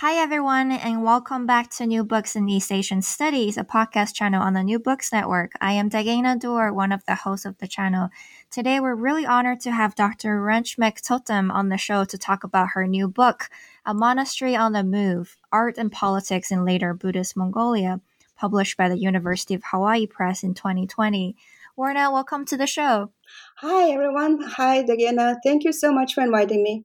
Hi, everyone, and welcome back to New Books in East Asian Studies, a podcast channel on the New Books Network. I am Dagena Dur, one of the hosts of the channel. Today, we're really honored to have Dr. Reshmek Totem on the show to talk about her new book, A Monastery on the Move Art and Politics in Later Buddhist Mongolia, published by the University of Hawaii Press in 2020. Warna, welcome to the show. Hi, everyone. Hi, Dagena. Thank you so much for inviting me.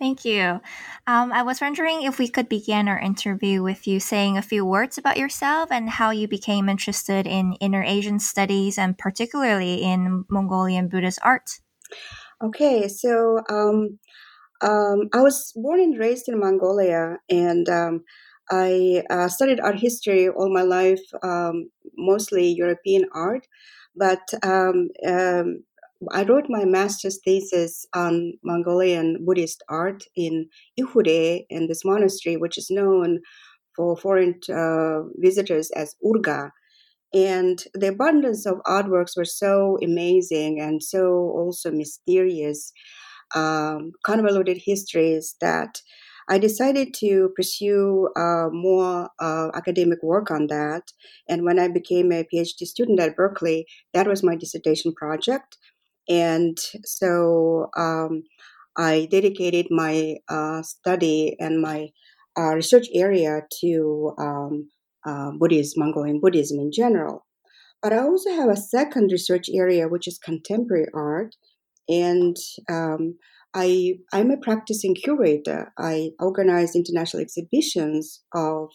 Thank you. Um, I was wondering if we could begin our interview with you saying a few words about yourself and how you became interested in Inner Asian studies and particularly in Mongolian Buddhist art. Okay, so um, um, I was born and raised in Mongolia, and um, I uh, studied art history all my life, um, mostly European art. But um, I wrote my master's thesis on Mongolian Buddhist art in Ihore, in this monastery, which is known for foreign uh, visitors as Urga. And the abundance of artworks were so amazing and so also mysterious, um, convoluted histories that I decided to pursue uh, more uh, academic work on that. And when I became a PhD student at Berkeley, that was my dissertation project. And so um, I dedicated my uh, study and my uh, research area to um, uh, Buddhism, Mongolian Buddhism in general. But I also have a second research area, which is contemporary art. And um, I, I'm a practicing curator. I organize international exhibitions of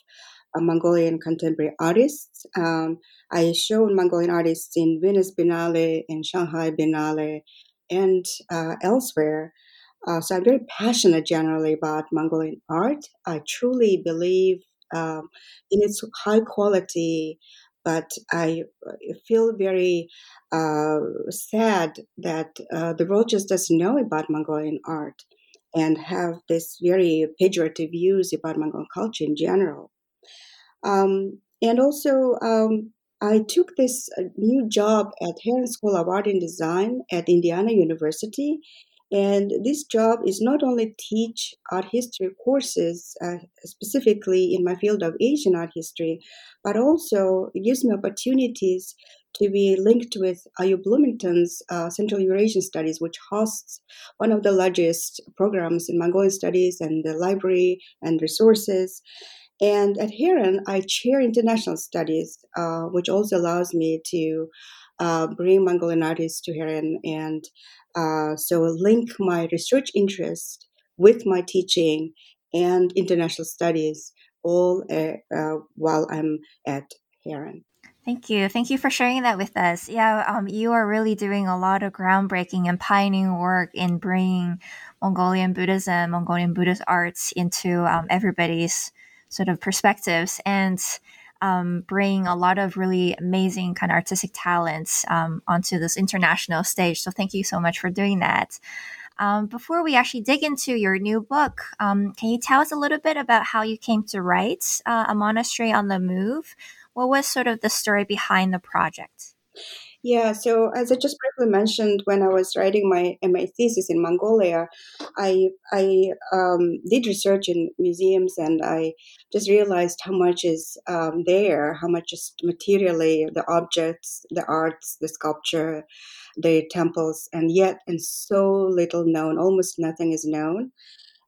Mongolian contemporary artists. Um, I show Mongolian artists in Venice Biennale, in Shanghai Biennale, and uh, elsewhere. Uh, so I'm very passionate generally about Mongolian art. I truly believe um, in its high quality, but I feel very uh, sad that uh, the world just doesn't know about Mongolian art and have this very pejorative views about Mongolian culture in general. Um, and also, um, I took this uh, new job at Herron School of Art and Design at Indiana University. And this job is not only teach art history courses, uh, specifically in my field of Asian art history, but also it gives me opportunities to be linked with IU Bloomington's uh, Central Eurasian Studies, which hosts one of the largest programs in Mongolian studies and the library and resources. And at Herron, I chair international studies, uh, which also allows me to uh, bring Mongolian artists to Herron and uh, so link my research interest with my teaching and international studies all uh, uh, while I'm at Herron. Thank you. Thank you for sharing that with us. Yeah, um, you are really doing a lot of groundbreaking and pioneering work in bringing Mongolian Buddhism, Mongolian Buddhist arts into um, everybody's sort of perspectives and um, bring a lot of really amazing kind of artistic talents um, onto this international stage. So thank you so much for doing that. Um, before we actually dig into your new book, um, can you tell us a little bit about how you came to write uh, A Monastery on the Move? What was sort of the story behind the project? Yeah, so as I just briefly mentioned, when I was writing my MA thesis in Mongolia, I I um, did research in museums, and I just realized how much is um, there, how much is materially the objects, the arts, the sculpture, the temples, and yet and so little known, almost nothing is known.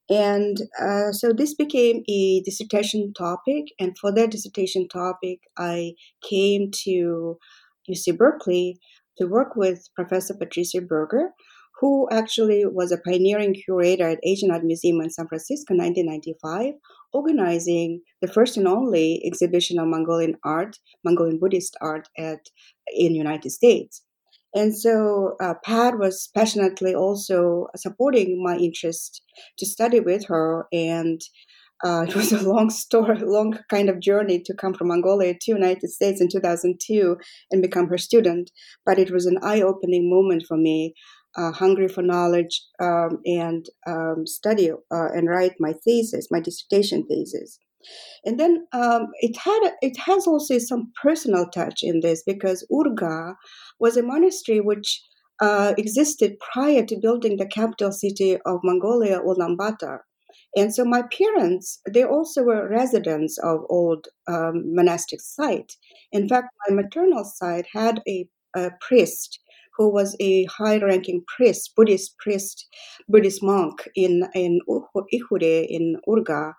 And uh, so this became a dissertation topic, and for that dissertation topic, I came to UC Berkeley to work with Professor Patricia Berger, who actually was a pioneering curator at Asian Art Museum in San Francisco in 1995, organizing the first and only exhibition of Mongolian art, Mongolian Buddhist art at in United States. And so uh, Pat was passionately also supporting my interest to study with her and uh, it was a long story, long kind of journey to come from Mongolia to United States in 2002 and become her student. But it was an eye-opening moment for me, uh, hungry for knowledge um, and um, study uh, and write my thesis, my dissertation thesis. And then um, it had it has also some personal touch in this because Urga was a monastery which uh, existed prior to building the capital city of Mongolia, Ulaanbaatar. And so my parents, they also were residents of old um, monastic site. In fact, my maternal side had a, a priest who was a high-ranking priest, Buddhist priest, Buddhist monk in in Ikhure in Urga,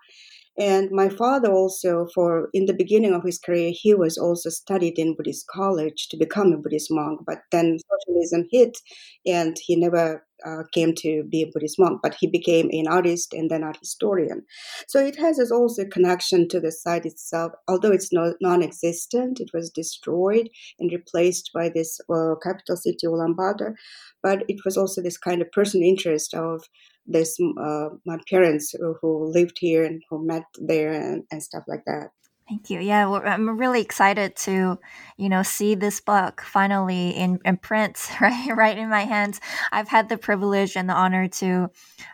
and my father also, for in the beginning of his career, he was also studied in Buddhist college to become a Buddhist monk. But then socialism hit, and he never uh, came to be a Buddhist monk. But he became an artist and then art historian. So it has also a connection to the site itself. Although it's no, non-existent, it was destroyed and replaced by this uh, capital city Ulaanbaatar. But it was also this kind of personal interest of this uh, my parents who lived here and who met there and, and stuff like that. Thank you. Yeah, well, I'm really excited to, you know, see this book finally in, in print, right, right in my hands. I've had the privilege and the honor to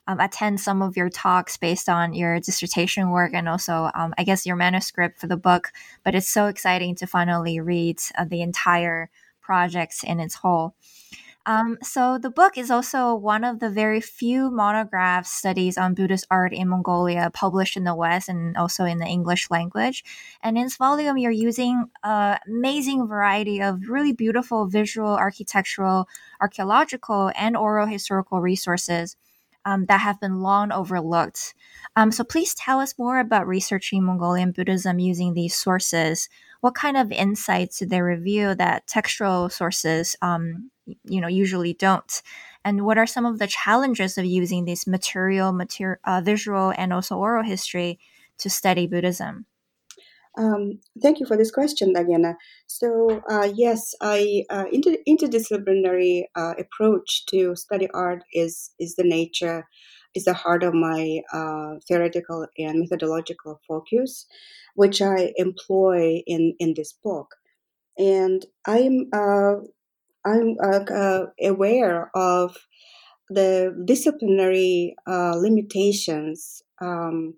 um, attend some of your talks based on your dissertation work and also, um, I guess, your manuscript for the book. But it's so exciting to finally read uh, the entire project in its whole. Um, so the book is also one of the very few monograph studies on Buddhist art in Mongolia published in the West and also in the English language. And in this volume, you're using an amazing variety of really beautiful visual, architectural, archaeological, and oral historical resources um, that have been long overlooked. Um, so please tell us more about researching Mongolian Buddhism using these sources. What kind of insights do they reveal that textual sources um, you know usually don't and what are some of the challenges of using this material material uh, visual and also oral history to study buddhism um, thank you for this question, Diana. So, uh, yes, I uh, inter- interdisciplinary uh, approach to study art is is the nature, is the heart of my uh, theoretical and methodological focus, which I employ in in this book. And I'm uh, I'm uh, uh, aware of the disciplinary uh, limitations um,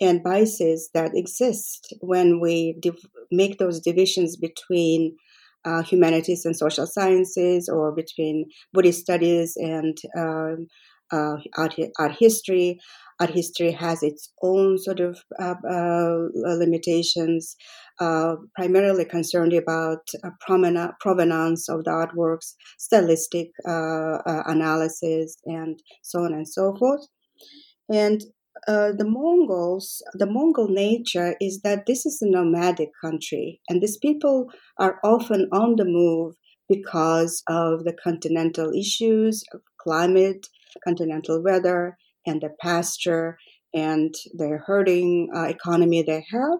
and biases that exist when we div- make those divisions between uh, humanities and social sciences or between Buddhist studies and um, uh, art, art history art history has its own sort of uh, uh, limitations, uh, primarily concerned about provenance of the artworks, stylistic uh, analysis, and so on and so forth. And uh, the Mongols, the Mongol nature is that this is a nomadic country, and these people are often on the move because of the continental issues, climate, continental weather, and the pasture and the herding uh, economy they have.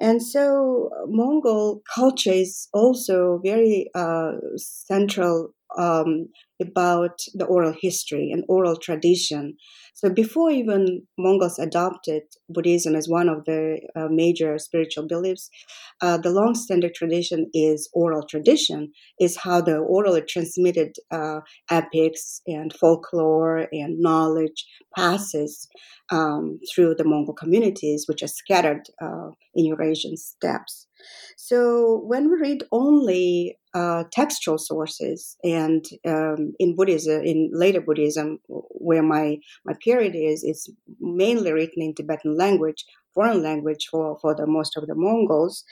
And so Mongol culture is also very uh, central um, about the oral history and oral tradition. So before even Mongols adopted Buddhism as one of the uh, major spiritual beliefs, uh, the long-standing tradition is oral tradition, is how the orally transmitted uh, epics and folklore and knowledge passes um, through the Mongol communities, which are scattered uh, in Eurasian steppes. So when we read only uh, textual sources, and um, in Buddhism, in later Buddhism, where my my period is, it's mainly written in Tibetan language, foreign language for for the most of the Mongols.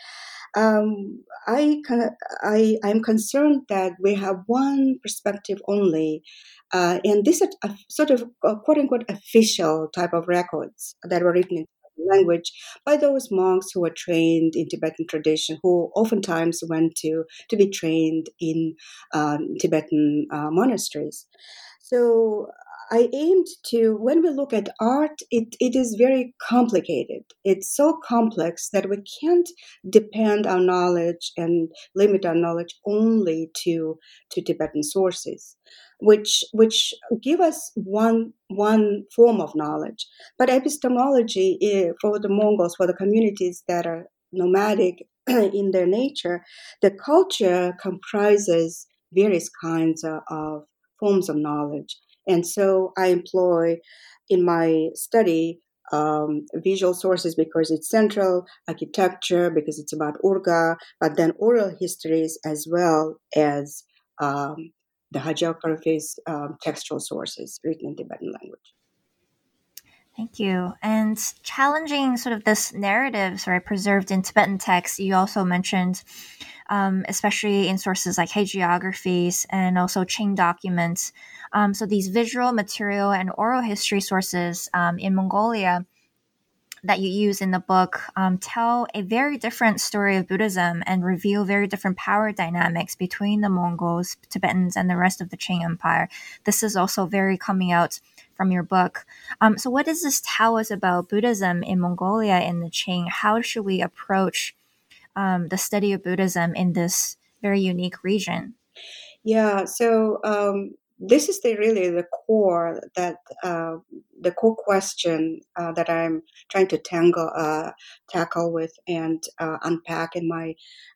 Um, I, I I'm concerned that we have one perspective only, uh, and this is a, sort of a quote unquote official type of records that were written in language by those monks who were trained in Tibetan tradition, who oftentimes went to, to be trained in um, Tibetan uh, monasteries. So I aimed to, when we look at art, it, it is very complicated. It's so complex that we can't depend our knowledge and limit our knowledge only to, to Tibetan sources which which give us one one form of knowledge. But epistemology eh, for the Mongols, for the communities that are nomadic in their nature, the culture comprises various kinds of, of forms of knowledge. And so I employ in my study um, visual sources because it's central, architecture because it's about Urga, but then oral histories as well as um, the hagiographies, um, textual sources written in Tibetan language. Thank you. And challenging sort of this narratives, right, preserved in Tibetan texts, you also mentioned, um, especially in sources like hagiographies and also Qing documents. Um, so these visual, material, and oral history sources um, in Mongolia that you use in the book um, tell a very different story of Buddhism and reveal very different power dynamics between the Mongols, Tibetans, and the rest of the Qing Empire. This is also very coming out from your book. Um, so, what does this tell us about Buddhism in Mongolia in the Qing? How should we approach um, the study of Buddhism in this very unique region? Yeah, so um, this is the really the core that uh, the core question uh, that I'm trying to tangle uh, tackle with and uh, unpack in my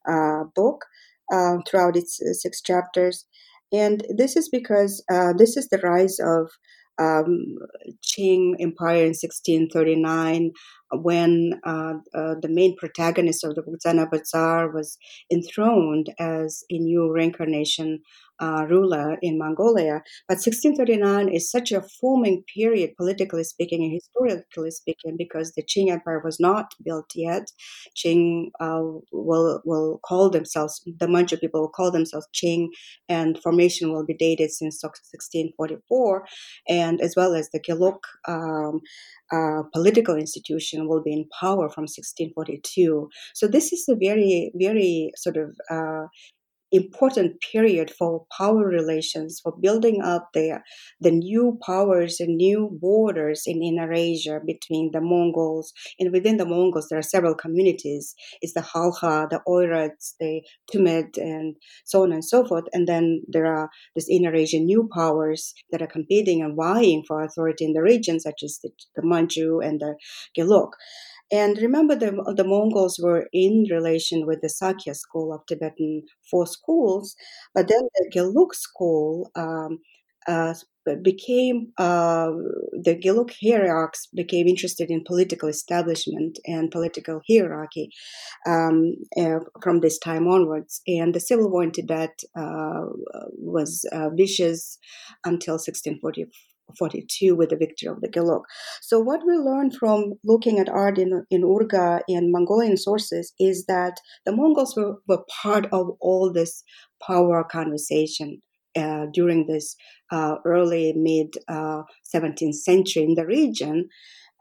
uh, book uh, throughout its six chapters, and this is because this is the rise of um, Qing Empire in 1639 when uh, uh, the main protagonist of the Bugzana Bazaar was enthroned as a new reincarnation uh, ruler in Mongolia. But 1639 is such a forming period, politically speaking and historically speaking, because the Qing Empire was not built yet. Qing uh, will, will call themselves, the Manchu people will call themselves Qing, and formation will be dated since 1644, and as well as the Gelug um, political institution will be in power from 1642. So this is a very, very sort of uh, important period for power relations, for building up the, the new powers and new borders in Inner Asia between the Mongols. And within the Mongols, there are several communities. It's the Khalkha, the Oirats, the Tumid, and so on and so forth. And then there are these Inner Asian new powers that are competing and vying for authority in the region, such as the, the Manchu and the Gelug. And remember, the, the Mongols were in relation with the Sakya school of Tibetan four schools, but then the Gelug school um, uh, became uh, the Gelug hierarchs became interested in political establishment and political hierarchy um, uh, from this time onwards, and the civil war in Tibet uh, was uh, vicious until 1644. 42 with the victory of the Gelug. So what we learn from looking at art in, in Urga and Mongolian sources is that the Mongols were, were part of all this power conversation uh, during this uh, early mid uh, 17th century in the region,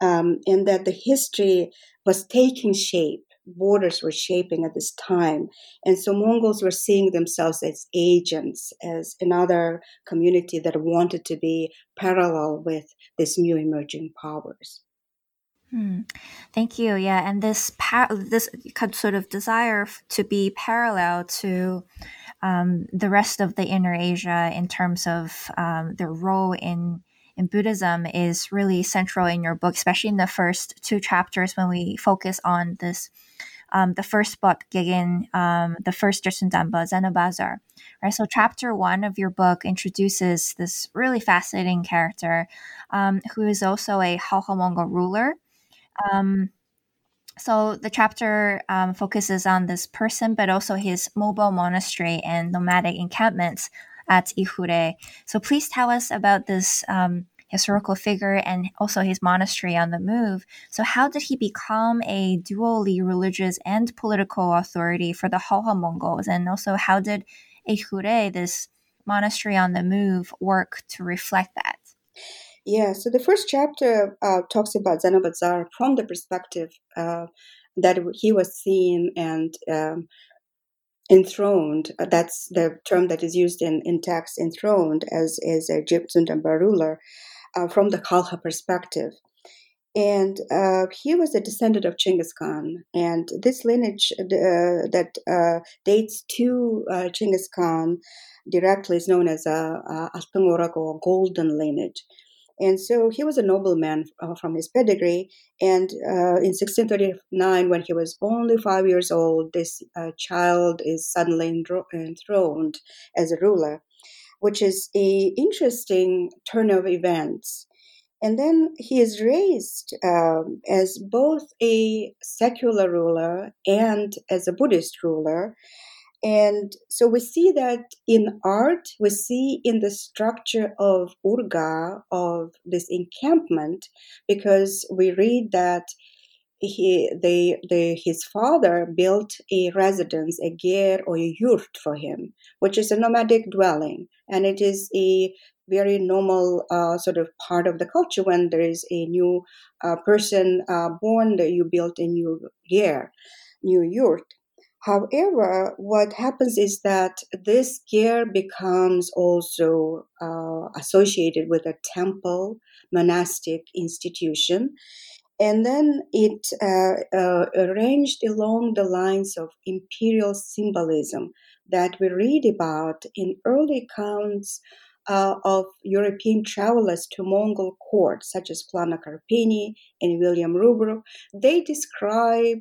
um, and that the history was taking shape borders were shaping at this time. And so Mongols were seeing themselves as agents, as another community that wanted to be parallel with these new emerging powers. Hmm. Thank you. Yeah, and this par- this sort of desire to be parallel to um, the rest of the Inner Asia in terms of um, their role in in Buddhism is really central in your book, especially in the first two chapters when we focus on this. Um, the first book, Gigin, um, the first Jebtsundamba, Zanabazar. Right. So chapter one of your book introduces this really fascinating character, um, who is also a Halha Mongol ruler. Um, so the chapter um, focuses on this person, but also his mobile monastery and nomadic encampments at Ihure. So please tell us about this um, historical figure and also his monastery on the move. So how did he become a dually religious and political authority for the Halha Mongols? And also how did Ihure, this monastery on the move, work to reflect that? Yeah, so the first chapter uh, talks about Zanabazar from the perspective uh, that he was seen and um, enthroned. Uh, that's the term that is used in, in text, enthroned as, as a Jebtsundamba ruler uh, from the Halha perspective. And uh, he was a descendant of Chinggis Khan. And this lineage uh, that uh, dates to uh, Chinggis Khan directly is known as a, a or golden lineage. And so he was a nobleman uh, from his pedigree. And uh, in 1639, when he was only five years old, this uh, child is suddenly enthroned as a ruler, which is a interesting turn of events. And then he is raised um, as both a secular ruler and as a Buddhist ruler. And so we see that in art, we see in the structure of Urga, of this encampment, because we read that he, they, they, his father built a residence, a ger or a yurt for him, which is a nomadic dwelling. And it is a very normal uh, sort of part of the culture when there is a new uh, person uh, born that you built a new ger, new yurt. However, what happens is that this gear becomes also uh, associated with a temple monastic institution. And then it uh, uh, arranged along the lines of imperial symbolism that we read about in early accounts uh, of European travelers to Mongol courts, such as Plano Carpini and William Rubruck. They describe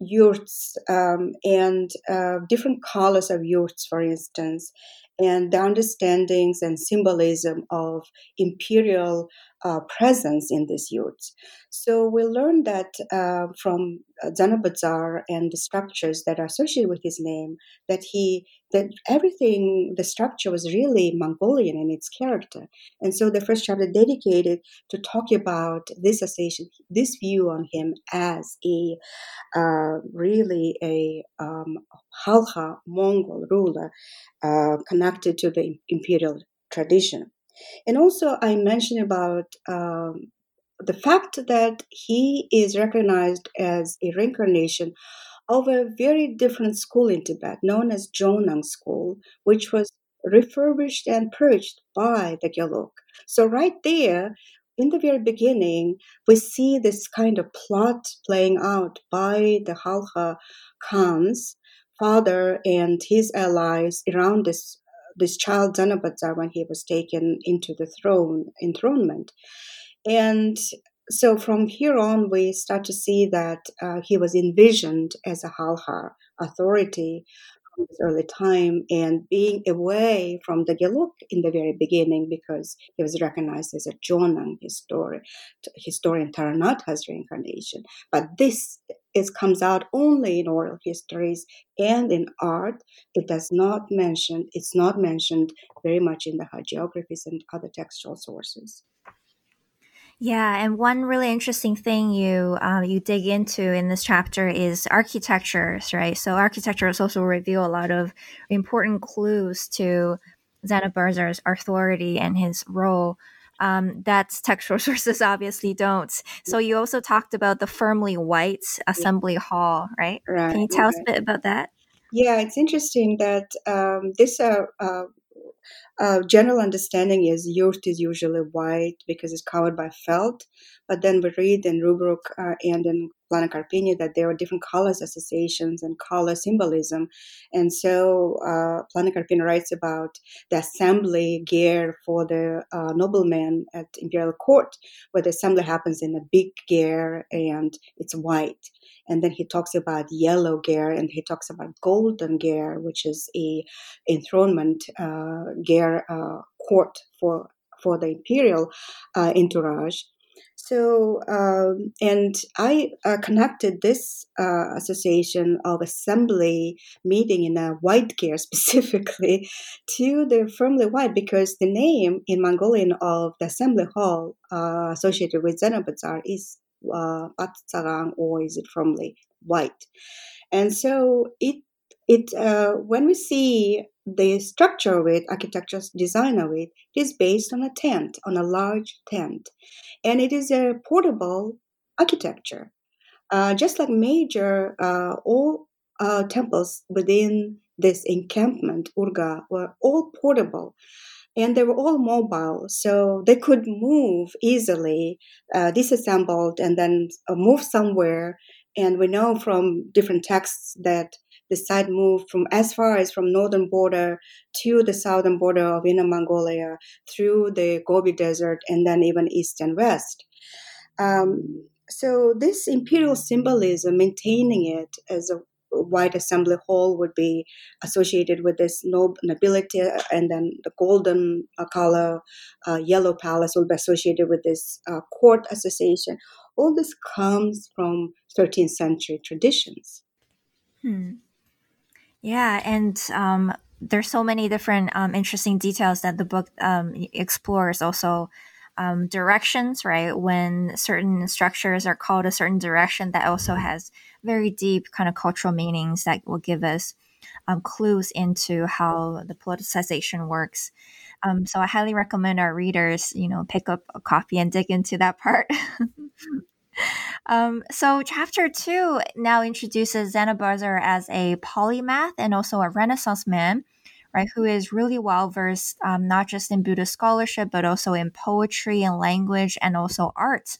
yurts um, and uh, different colors of yurts, for instance, and the understandings and symbolism of imperial uh, presence in these yurts. So we learned that uh, from Zanabazar and the structures that are associated with his name, that he that everything the structure was really Mongolian in its character. And so the first chapter dedicated to talk about this association, this view on him as a uh, really a um, Halha Mongol ruler uh, connected to the imperial tradition. And also, I mentioned about um, the fact that he is recognized as a reincarnation of a very different school in Tibet, known as Jonang School, which was refurbished and purged by the Gelug. So, right there, in the very beginning, we see this kind of plot playing out by the Halha Khan's father and his allies around this this child Zanabazar when he was taken into the throne enthronement. And so from here on, we start to see that uh, he was envisioned as a Halha authority from this early time and being away from the Gelug in the very beginning because he was recognized as a Jonang historian, historian Taranatha's reincarnation. But this it comes out only in oral histories and in art. It does not mention, it's not mentioned very much in the hagiographies and other textual sources. Yeah, and one really interesting thing you uh, you dig into in this chapter is architectures, right? So architectures also reveal a lot of important clues to Zanabazar's authority and his role um, that textual sources obviously don't. So you also talked about the firmly white assembly hall, right? right Can you tell right. us a bit about that? Yeah, it's interesting that um, this uh, uh, uh, general understanding is yurt is usually white because it's covered by felt. But then we read in Rubruck uh, and in Plano Carpini that there are different colors associations and color symbolism. And so uh, Plano Carpini writes about the assembly gear for the uh, noblemen at imperial court, where the assembly happens in a big gear and it's white. And then he talks about yellow gear and he talks about golden gear, which is a enthronement uh, gear uh, court for for the imperial uh, entourage. So, um, and I uh, connected this uh, association of assembly meeting in a white gear specifically to the firmly white because the name in Mongolian of the assembly hall uh, associated with Zanabazar is uh, or is it firmly white? And so it it uh, when we see the structure of it, architectural design of it, it is based on a tent, on a large tent, and it is a portable architecture, uh, just like major uh, all uh, temples within this encampment urga were all portable. And they were all mobile, so they could move easily, uh, disassembled, and then uh, move somewhere. And we know from different texts that the site moved from as far as from northern border to the southern border of Inner Mongolia through the Gobi Desert and then even east and west. Um, so this imperial symbolism, maintaining it as a white assembly hall would be associated with this nobility, and then the golden uh, color, uh, yellow palace will be associated with this uh, court association. All this comes from 13th century traditions. Hmm. Yeah, and um, there's so many different um, interesting details that the book um, explores. Also, um, directions, right? When certain structures are called a certain direction, that also has very deep kind of cultural meanings that will give us um, clues into how the politicization works. Um, so I highly recommend our readers, you know, pick up a copy and dig into that part. Um, so, chapter two now introduces Zanabazar as a polymath and also a Renaissance man, right, who is really well versed um, not just in Buddhist scholarship, but also in poetry and language and also art,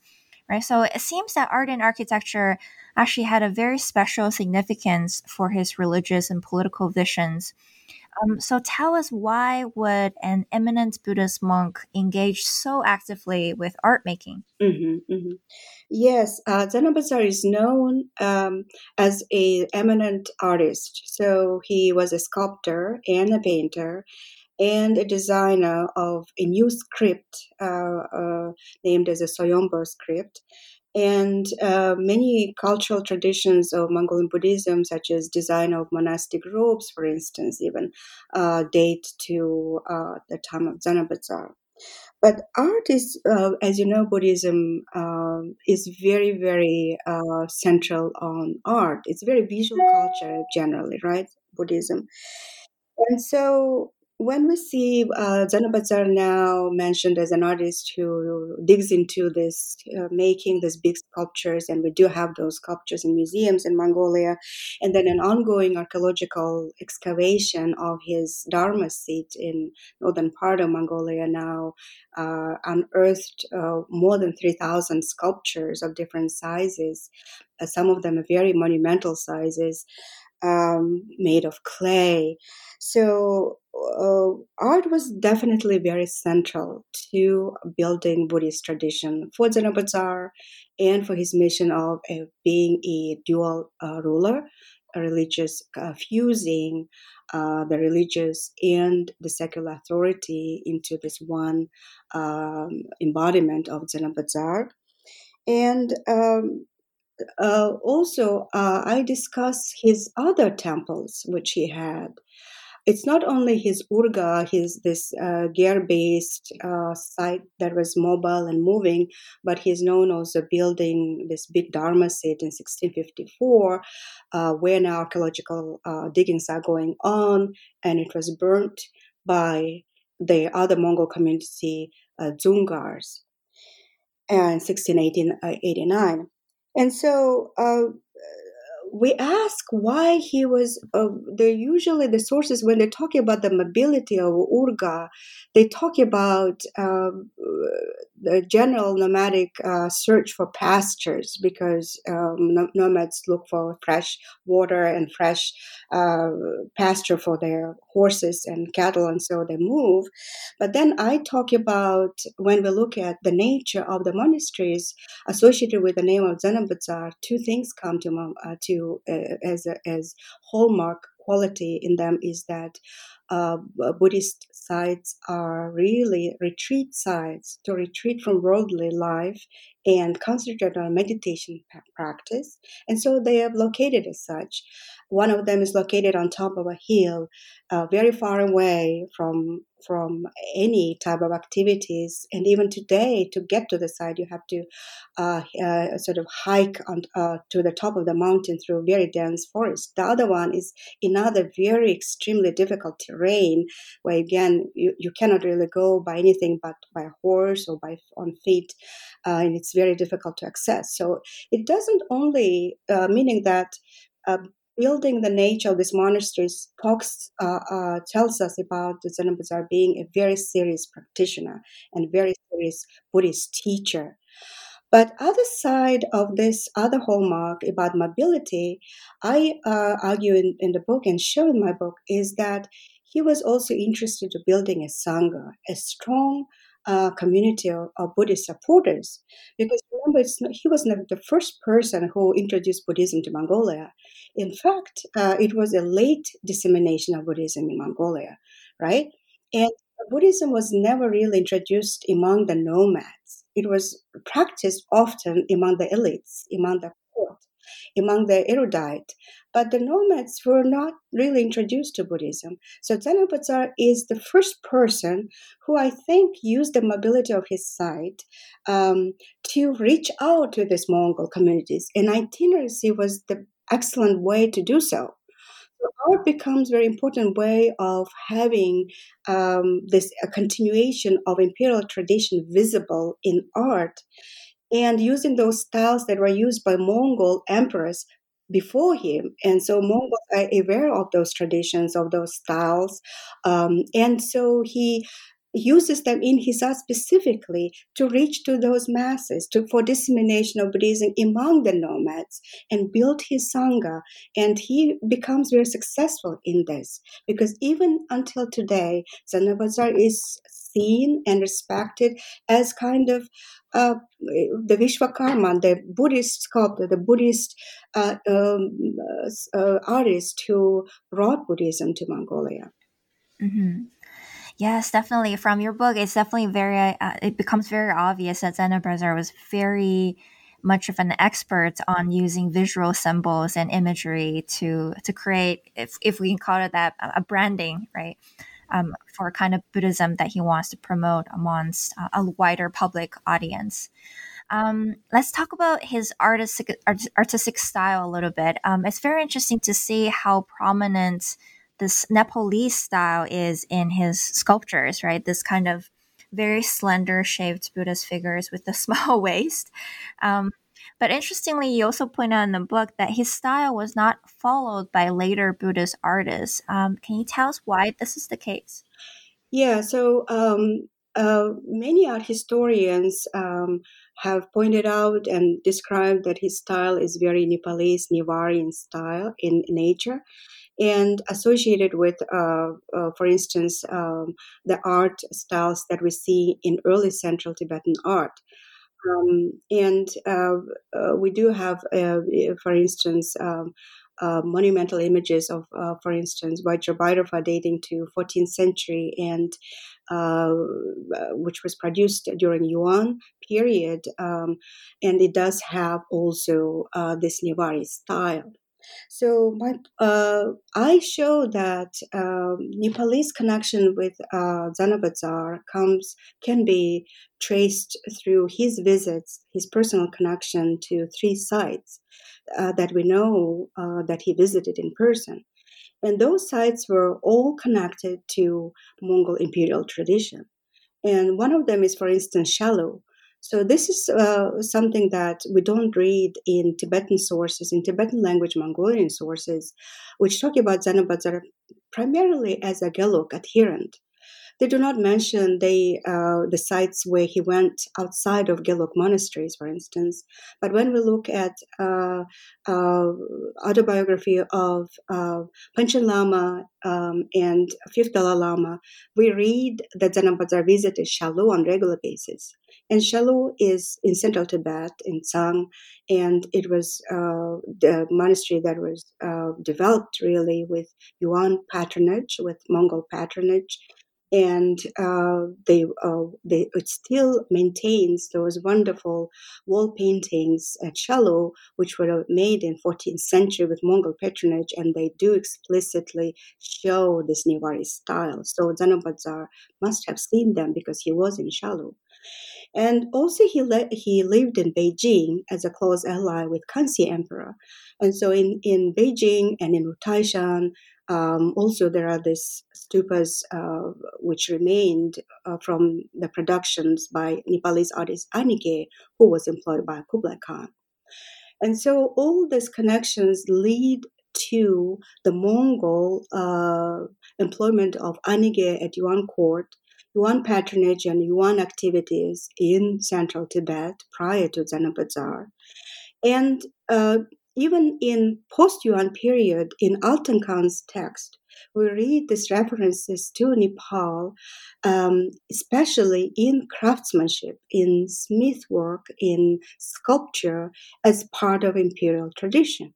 right? So, it seems that art and architecture actually had a very special significance for his religious and political visions. Um, so tell us why would an eminent Buddhist monk engage so actively with art making? Mm-hmm, mm-hmm. Yes, uh, Zanabazar is known um, as a eminent artist. So he was a sculptor and a painter and a designer of a new script uh, uh, named as a Soyombo script. And uh, many cultural traditions of Mongolian Buddhism, such as design of monastic robes, for instance, even uh, date to uh, the time of Zanabazar. But art is, uh, as you know, Buddhism um, is very, very uh, central on art. It's very visual culture generally, right? Buddhism. And so when we see uh, now mentioned as an artist who digs into this, uh, making these big sculptures, and we do have those sculptures in museums in Mongolia, and then an ongoing archaeological excavation of his Dharma seat in northern part of Mongolia now uh, unearthed uh, more than 3,000 sculptures of different sizes, uh, some of them very monumental sizes um, made of clay. So uh, art was definitely very central to building Buddhist tradition for Zanabazar and for his mission of uh, being a dual uh, ruler, a religious, uh, fusing uh, the religious and the secular authority into this one um, embodiment of Zanabazar. And um, uh, also, I discuss his other temples which he had. It's not only his urga, his this uh, gear-based uh, site that was mobile and moving, but he's known also building this big dharma seat in 1654, uh, where now archaeological uh, diggings are going on, and it was burnt by the other Mongol community, Dzungars, in 1689. And so uh, we ask why he was. Uh, they're usually the sources when they're talking about the mobility of Urga, they talk about um, the general nomadic uh, search for pastures because um, nomads look for fresh water and fresh uh, pasture for their horses and cattle, and so they move. But then I talk about when we look at the nature of the monasteries associated with the name of Zanabazar, two things come to uh, to uh, as a, as hallmark quality in them is that uh, Buddhist sites are really retreat sites to retreat from worldly life and concentrate on meditation practice. And so they are located as such. One of them is located on top of a hill, uh, very far away from from any type of activities. And even today, to get to the site, you have to uh, uh, sort of hike on, uh, to the top of the mountain through very dense forest. The other one is another very extremely difficult terrain, where again you, you cannot really go by anything but by horse or by on feet, uh, and it's very difficult to access. So it doesn't only uh, meaning that um, building the nature of these monasteries talks uh, uh, tells us about the Zanabazar being a very serious practitioner and very serious Buddhist teacher. But other side of this other hallmark about mobility, I uh, argue in, in the book and show in my book is that he was also interested in building a sangha, a strong uh, community of, of, Buddhist supporters. Because remember, not, he was not the first person who introduced Buddhism to Mongolia. In fact, uh, it was a late dissemination of Buddhism in Mongolia, right? And Buddhism was never really introduced among the nomads. It was practiced often among the elites, among the among the erudite. But the nomads were not really introduced to Buddhism. So Zanabazar is the first person who I think used the mobility of his site um, to reach out to these Mongol communities. And itineracy was the excellent way to do so. So art becomes very important way of having um, this a continuation of imperial tradition visible in art, and using those styles that were used by Mongol emperors before him. And so Mongols are aware of those traditions, of those styles. Um, and so he uses them in his art specifically to reach to those masses, to, for dissemination of Buddhism among the nomads and build his Sangha. And he becomes very successful in this because even until today, Zanabazar is seen and respected as kind of uh, the Vishwakarma, the Buddhist sculptor, the Buddhist uh, um, uh, artist who brought Buddhism to Mongolia. Mm-hmm. Yes, definitely. From your book, it's definitely very. Uh, it becomes very obvious that Zanabazar was very much of an expert on using visual symbols and imagery to to create, if if we can call it that, a branding, right? Um, for kind of Buddhism that he wants to promote amongst uh, a wider public audience. Um, let's talk about his artistic artistic style a little bit. Um, it's very interesting to see how prominent this Nepalese style is in his sculptures, right? This kind of very slender shaped Buddhist figures with a small waist. Um, but interestingly, you also point out in the book that his style was not followed by later Buddhist artists. Um, can you tell us why this is the case? Yeah, so um, uh, many art historians um, have pointed out and described that his style is very Nepalese, Newarian style in nature and associated with, uh, uh, for instance, um, the art styles that we see in early Central Tibetan art. Um, and uh, uh we do have, uh, for instance, um, uh, monumental images of, for instance, Vajrabhairava dating to 14th century and which was produced during Yuan period, um, and it does have also this Newari style. So my, uh, I show that um, Nepalese connection with uh, Zanabazar comes can be traced through his visits, his personal connection to three sites uh, that we know uh, that he visited in person. And those sites were all connected to Mongol imperial tradition. And one of them is, for instance, Shalu. So this is uh, something that we don't read in Tibetan sources, in Tibetan language Mongolian sources, which talk about Zanabazar primarily as a Gelug adherent. They do not mention the uh, the sites where he went outside of Gelug monasteries, for instance. But when we look at uh, uh, autobiography of uh, Panchen Lama um, and Fifth Dalai Lama, we read that Zanabazar visited Shalu on regular basis. And Shalu is in central Tibet, in Tsang, and it was uh, the monastery that was uh, developed really with Yuan patronage, with Mongol patronage, and uh, they uh, they it still maintains those wonderful wall paintings at Shalu, which were made in 14th century with Mongol patronage, and they do explicitly show this Newari style. So Zanabazar must have seen them because he was in Shalu. And also, he, le- he lived in Beijing as a close ally with Kangxi Emperor. And so, in, in Beijing and in Taishan, um, also, there are these stupas uh, which remained uh, from the productions by Nepalese artist Anige, who was employed by Kublai Khan. And so, all these connections lead to the Mongol uh, employment of Anige at Yuan court, Yuan patronage, and Yuan activities in central Tibet prior to Zanabazar. And uh, even in post-Yuan period, in Altan Khan's text, we read these references to Nepal, um, especially in craftsmanship, in smith work, in sculpture, as part of imperial tradition.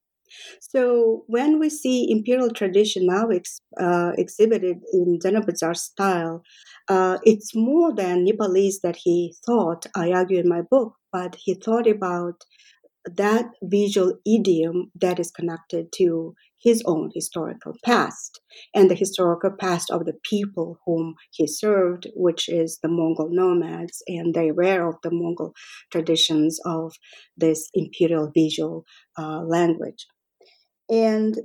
So when we see imperial tradition now ex, uh, exhibited in Zanabazar style, uh, it's more than Nepalese that he thought. I argue in my book, but he thought about that visual idiom that is connected to his own historical past and the historical past of the people whom he served, which is the Mongol nomads, and they were of the Mongol traditions of this imperial visual uh, language. And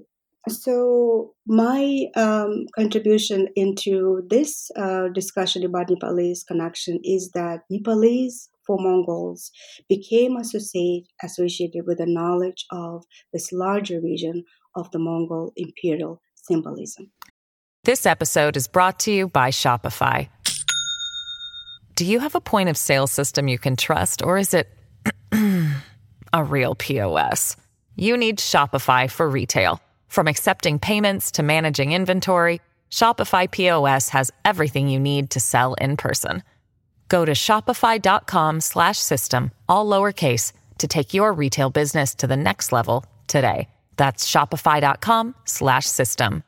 so, my um, contribution into this uh, discussion about Nepalese connection is that Nepalese for Mongols became associate, associated with the knowledge of this larger region of the Mongol imperial symbolism. This episode is brought to you by Shopify. Do you have a point of sale system you can trust, or is it a real POS? You need Shopify for retail. From accepting payments to managing inventory, Shopify POS has everything you need to sell in person. Go to shopify.com slash system, all lowercase, to take your retail business to the next level today. That's shopify.com slash system.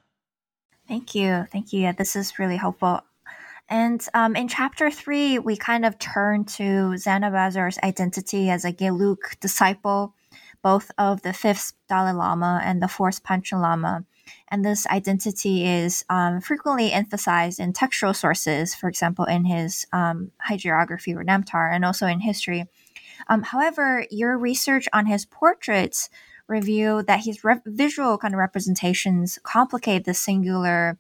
Thank you. Thank you. Yeah, this is really helpful. And um, in chapter three, we kind of turn to Zanabazar's identity as a Gelug disciple, both of the fifth Dalai Lama and the fourth Panchen Lama. And this identity is um, frequently emphasized in textual sources, for example, in his um, or Namtar, and also in history. Um, however, your research on his portraits reveal that his re- visual kind of representations complicate the singular,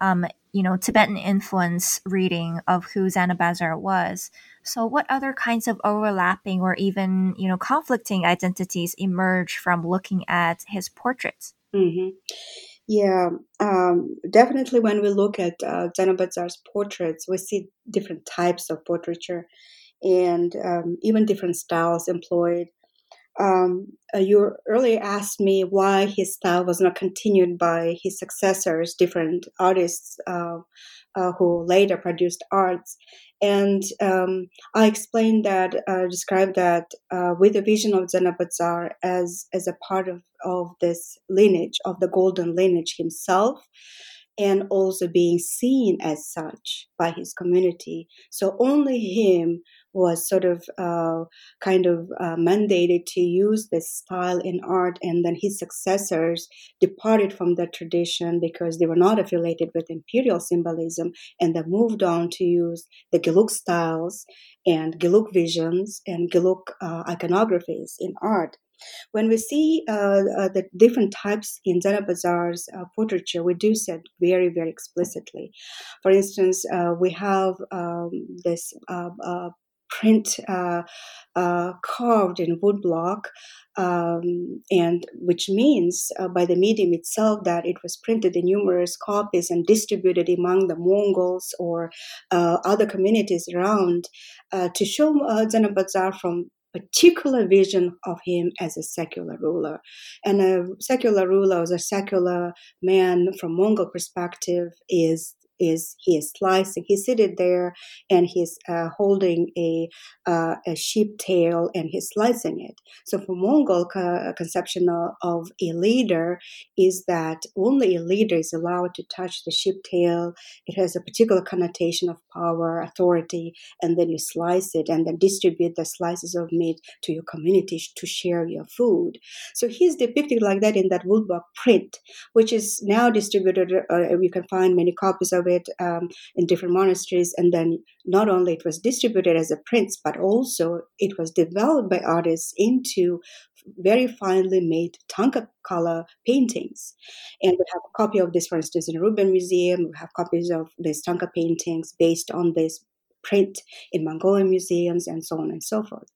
um, you know, Tibetan influence reading of who Zanabazar was. So, what other kinds of overlapping or even, you know, conflicting identities emerge from looking at his portraits? Mm-hmm. Yeah, um, definitely. When we look at uh, Zanabazar's portraits, we see different types of portraiture and um, even different styles employed. Um, uh, you earlier asked me why his style was not continued by his successors, different artists uh, uh, who later produced arts. And um, I explained that, uh, described that uh, with the vision of Zanabazar as, as a part of, of this lineage, of the golden lineage himself, and also being seen as such by his community. So only him was sort of uh, kind of uh, mandated to use this style in art, and then his successors departed from that tradition because they were not affiliated with imperial symbolism, and they moved on to use the Gelug styles and Gelug visions and Gelug uh, iconographies in art. When we see uh, uh, the different types in Zanabazar's uh, portraiture, we do say very, very explicitly. For instance, uh, we have um, this uh, uh, print uh, uh, carved in woodblock, um, and which means uh, by the medium itself that it was printed in numerous copies and distributed among the Mongols or uh, other communities around uh, to show uh, Zanabazar from particular vision of him as a secular ruler. And a secular ruler, as a secular man from Mongol perspective, is is he is slicing. He's sitting there and he's uh, holding a uh, a sheep tail and he's slicing it. So for Mongol co- conception of, a leader is that only a leader is allowed to touch the sheep tail. It has a particular connotation of power, authority, and then you slice it and then distribute the slices of meat to your community to share your food. So he's depicted like that in that woodblock print, which is now distributed. Uh, you can find many copies of it um, in different monasteries. And then not only it was distributed as a print, but also it was developed by artists into very finely made tanka color paintings. And we have a copy of this, for instance, in the Rubin Museum. We have copies of these tanka paintings based on this print in Mongolian museums and so on and so forth.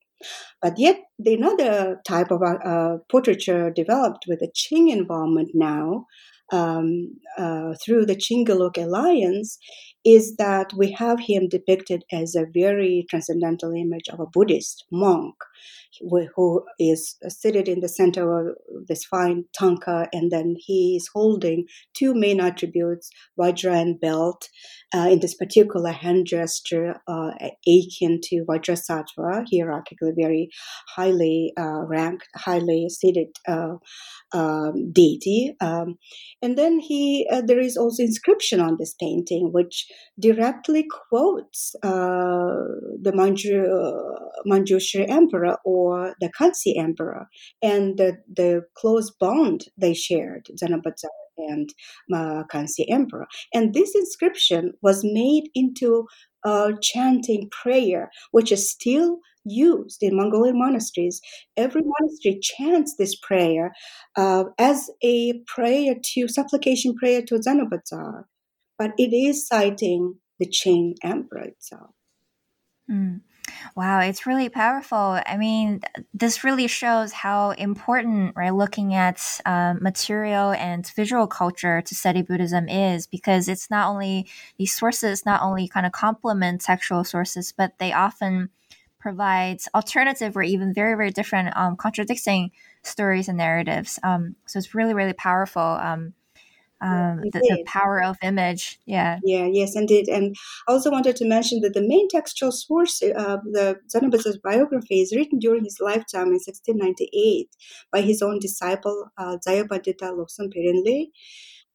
But yet, the another type of uh, portraiture developed with the Qing involvement now um, uh, through the Qing-Gelug alliance is that we have him depicted as a very transcendental image of a Buddhist monk who is seated in the center of this fine tanka, and then he is holding two main attributes, Vajra and belt, uh, in this particular hand gesture, uh, akin to Vajrasattva, hierarchically very highly uh, ranked, highly seated uh, um, deity. Um, and then he, uh, there is also inscription on this painting, which directly quotes uh, the Manju, Manjushri emperor or the Kangxi emperor and the, the close bond they shared, Zanabazar and uh, Kangxi emperor. And this inscription was made into a chanting prayer, which is still used in Mongolian monasteries. Every monastery chants this prayer uh, as a prayer to supplication prayer to Zanabazar, but it is citing the Qing emperor itself. Mm. Wow, it's really powerful. I mean, this really shows how important, right, looking at uh, material and visual culture to study Buddhism is because it's not only these sources not only kind of complement textual sources, but they often provide alternative or even very, very different um, contradicting stories and narratives. Um, so it's really, really powerful. Um, um, the, the, power of image. Yeah. Yeah, yes, indeed. And I also wanted to mention that the main textual source of uh, the Zanabazar's biography is written during his lifetime in 1698 by his own disciple, uh, Zayapandita Lobsang Pirinle.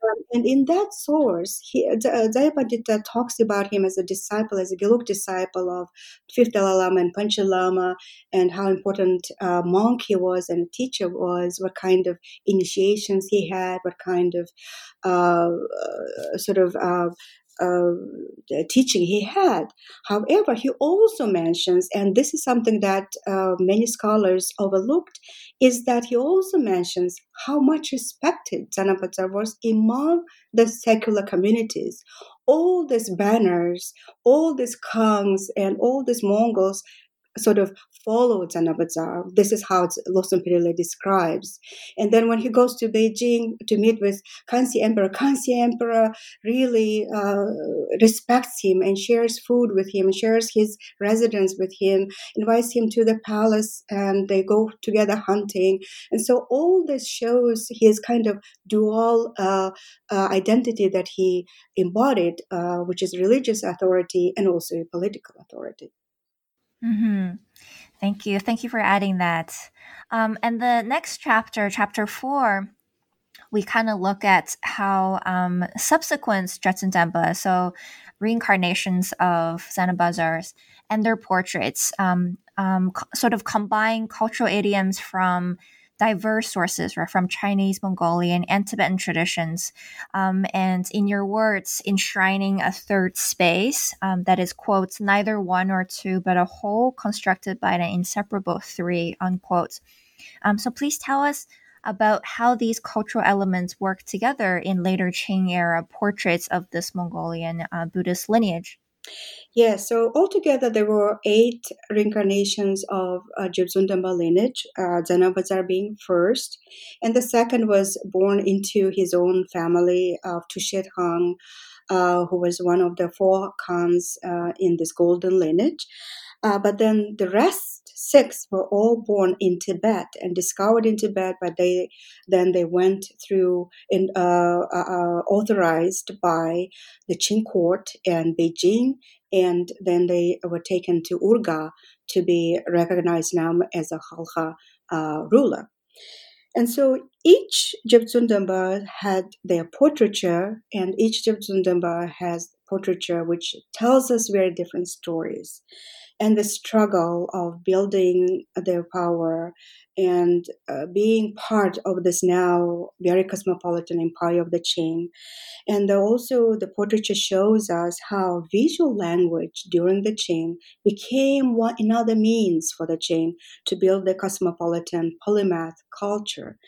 Um, and in that source, he, uh, Jayapandita talks about him as a disciple, as a Gelug disciple of Fifth Dalai Lama and Panchen Lama, and how important uh, monk he was and teacher was, what kind of initiations he had, what kind of uh, uh sort of uh, teaching he had. However, he also mentions, and this is something that uh, many scholars overlooked, is that he also mentions how much respected Zanabazar was among the secular communities. All these banners, all these Khans, and all these Mongols sort of followed Zanabazar. This is how Lobsang Pirinle describes. And then when he goes to Beijing to meet with Kangxi Emperor, Kangxi Emperor really uh, respects him and shares food with him, shares his residence with him, invites him to the palace, and they go together hunting. And so all this shows his kind of dual uh, uh, identity that he embodied, uh, which is religious authority and also political authority. Mm-hmm. Thank you. Thank you for adding that. Um, and the next chapter, chapter four, we kind of look at how um, subsequent Jebtsundamba, so reincarnations of Zanabazars and their portraits, um, um, co- sort of combine cultural idioms from diverse sources right, from Chinese, Mongolian, and Tibetan traditions. Um, and in your words, enshrining a third space um, that is, quote, neither one or two, but a whole constructed by an inseparable three, unquote. Um, so please tell us about how these cultural elements work together in later Qing era portraits of this Mongolian uh, Buddhist lineage. Yeah, so altogether there were eight reincarnations of uh, Jebtsundamba lineage, uh, being first, and the second was born into his own family of Tushet Khan, uh, who was one of the four Khans uh, in this golden lineage. Uh, but then the rest six were all born in Tibet and discovered in Tibet, but they then they went through in uh, uh, uh authorized by the Qing court and Beijing, and then they were taken to Urga to be recognized now as a Khalkha uh, ruler. And so each Jebtsundamba had their portraiture, and each Jebtsundamba has portraiture which tells us very different stories and the struggle of building their power and uh, being part of this now very cosmopolitan empire of the Qing. And also, the portraiture shows us how visual language during the Qing became one another means for the Qing to build the cosmopolitan polymath culture.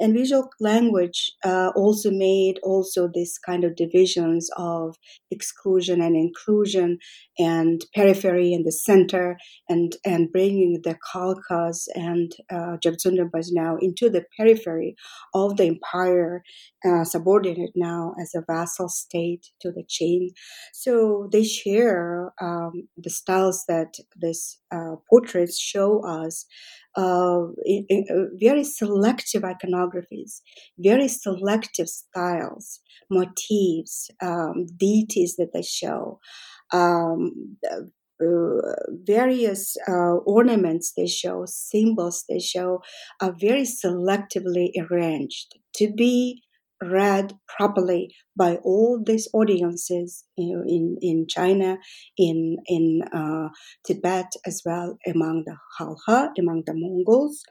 And visual language uh, also made also this kind of divisions of exclusion and inclusion and periphery and the center and, and bringing the Khalkhas and uh, Jebtsundambas now into the periphery of the empire, uh, subordinate now as a vassal state to the Qing. So they share um, the styles that these uh, portraits show us in, in, very selective iconographies, very selective styles, motifs, um, deities that they show. Um, uh, various uh, ornaments they show, symbols they show, are very selectively arranged to be read properly by all these audiences in, in China, in, in uh, Tibet as well, among the Khalkha, among the Mongols,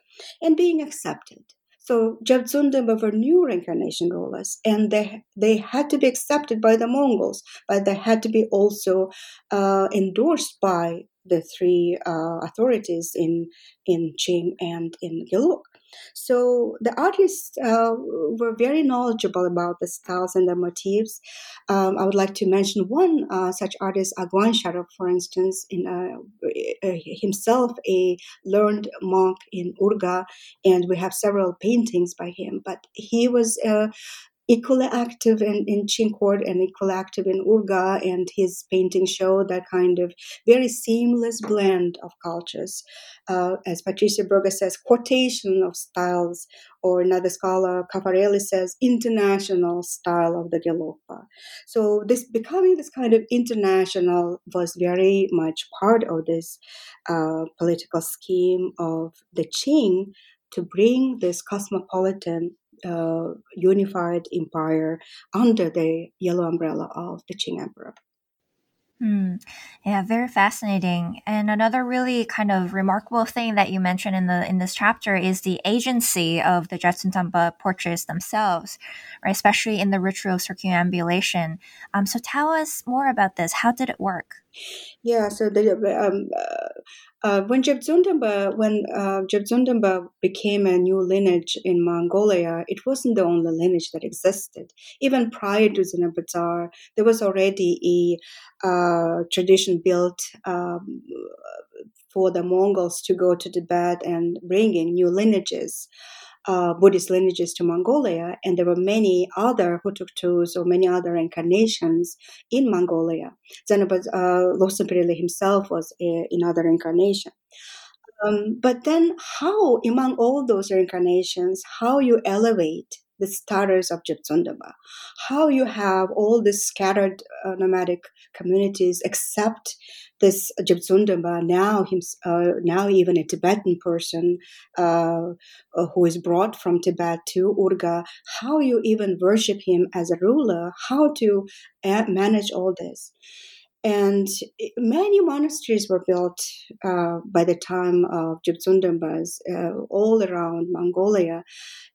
and being accepted. So Jebtsundamba were new reincarnation rulers, and they they had to be accepted by the Mongols, but they had to be also uh, endorsed by the three uh, authorities in in Qing and in Gelug. So the artists uh, were very knowledgeable about the styles and the motifs. Um, I would like to mention one uh, such artist, Aguan Sharaf, for instance, in uh, himself a learned monk in Urga, and we have several paintings by him. But he was uh, equally active in, in Court and equally active in Urga, and his paintings show that kind of very seamless blend of cultures. Uh, as Patricia Berger says, quotation of styles, or another scholar, Caffarelli says, international style of the Gelugpa. So this becoming this kind of international was very much part of this uh, political scheme of the Qing to bring this cosmopolitan uh, unified empire under the yellow umbrella of the Qing Emperor. Hmm. Yeah, very fascinating. And another really kind of remarkable thing that you mentioned in the in this chapter is the agency of the Jebtsundamba portraits themselves, right? Especially in the ritual of circumambulation. Um, so tell us more about this. How did it work? Yeah, so the um, uh, uh, when Jebtsundamba, when uh, became a new lineage in Mongolia, it wasn't the only lineage that existed. Even prior to Zanabazar, there was already a uh, tradition built um, for the Mongols to go to Tibet and bring in new lineages uh, Buddhist lineages to Mongolia, and there were many other Hutuktus or many other incarnations in Mongolia. Zanabaz uh, himself was a, another incarnation. Um, but then, how among all those reincarnations, how you elevate the starters of Jebtsundamba, how you have all these scattered uh, nomadic communities accept this Jebtsundamba, now, him, uh, now even a Tibetan person uh, who is brought from Tibet to Urga, how you even worship him as a ruler, how to uh, manage all this. And many monasteries were built uh, by the time of Jebtsundambas uh, all around Mongolia.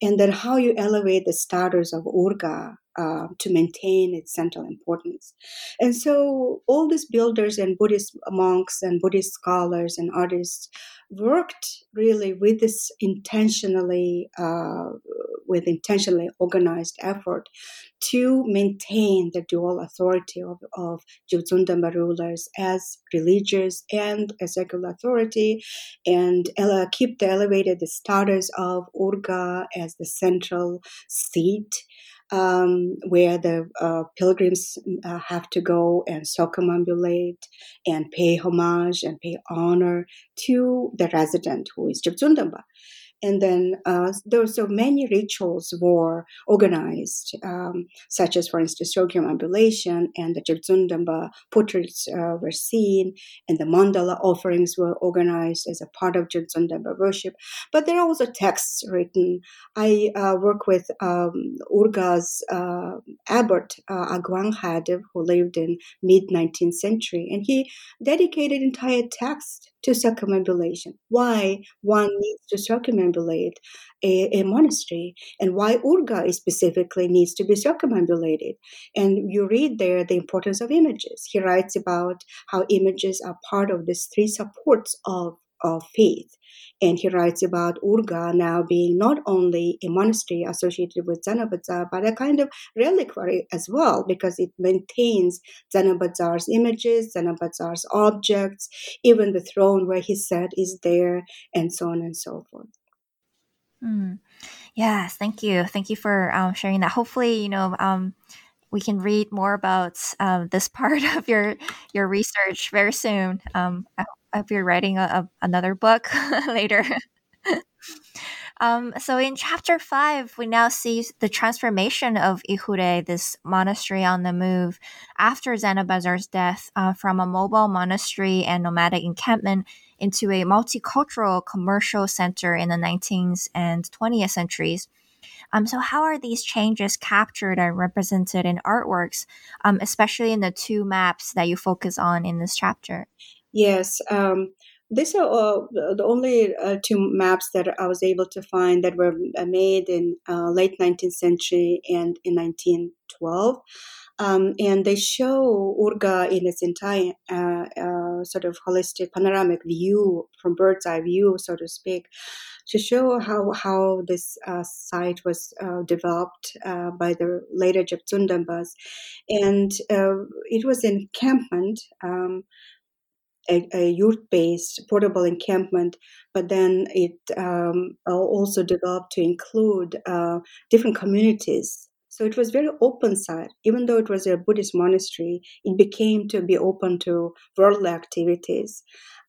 And then how you elevate the status of Urga uh, to maintain its central importance. And so all these builders and Buddhist monks and Buddhist scholars and artists worked really with this intentionally uh, with intentionally organized effort to maintain the dual authority of, of rulers as religious and a secular authority, and keep the elevated status of Urga as the central seat um, where the uh, pilgrims uh, have to go and circumambulate and pay homage and pay honor to the resident who is Jebtsundamba. And then uh, there were so many rituals were organized, um, such as, for instance, circumambulation and the Jebtsundamba portraits uh, were seen, and the mandala offerings were organized as a part of Jebtsundamba worship. But there are also texts written. I uh, work with um, Urga's uh, abbot, uh, Hadev, who lived in mid 19th century, and he dedicated entire text to circumambulation. Why one needs to circumambulate a, a, monastery and why Urga specifically needs to be circumambulated. And you read there the importance of images. He writes about how images are part of these three supports of, of faith. And he writes about Urga now being not only a monastery associated with Zanabazar, but a kind of reliquary as well, because it maintains Zanabazar's images, Zanabazar's objects, even the throne where he sat is there, and so on and so forth. Mm. Yes, thank you. Thank you for um, sharing that. Hopefully, you know, um, we can read more about um, this part of your your research very soon. Um, I if you're writing a, a, another book later. um, so in chapter five, we now see the transformation of Ikhure, this monastery on the move, after Zanabazar's death, uh, from a mobile monastery and nomadic encampment into a multicultural commercial center in the 19th and 20th centuries. Um, so, how are these changes captured and represented in artworks, um, especially in the two maps that you focus on in this chapter? Yes. Um, these are uh, the only uh, two maps that I was able to find that were uh, made in uh, late 19th century and in 1912. Um, and they show Urga in its entire uh, uh, sort of holistic panoramic view, from bird's eye view, so to speak, to show how how this site was developed by the later Jebtsundambas. And it was encampment. Um, a, a yurt-based portable encampment, but then it um, also developed to include uh, different communities. So it was very open side. Even though it was a Buddhist monastery, it became to be open to worldly activities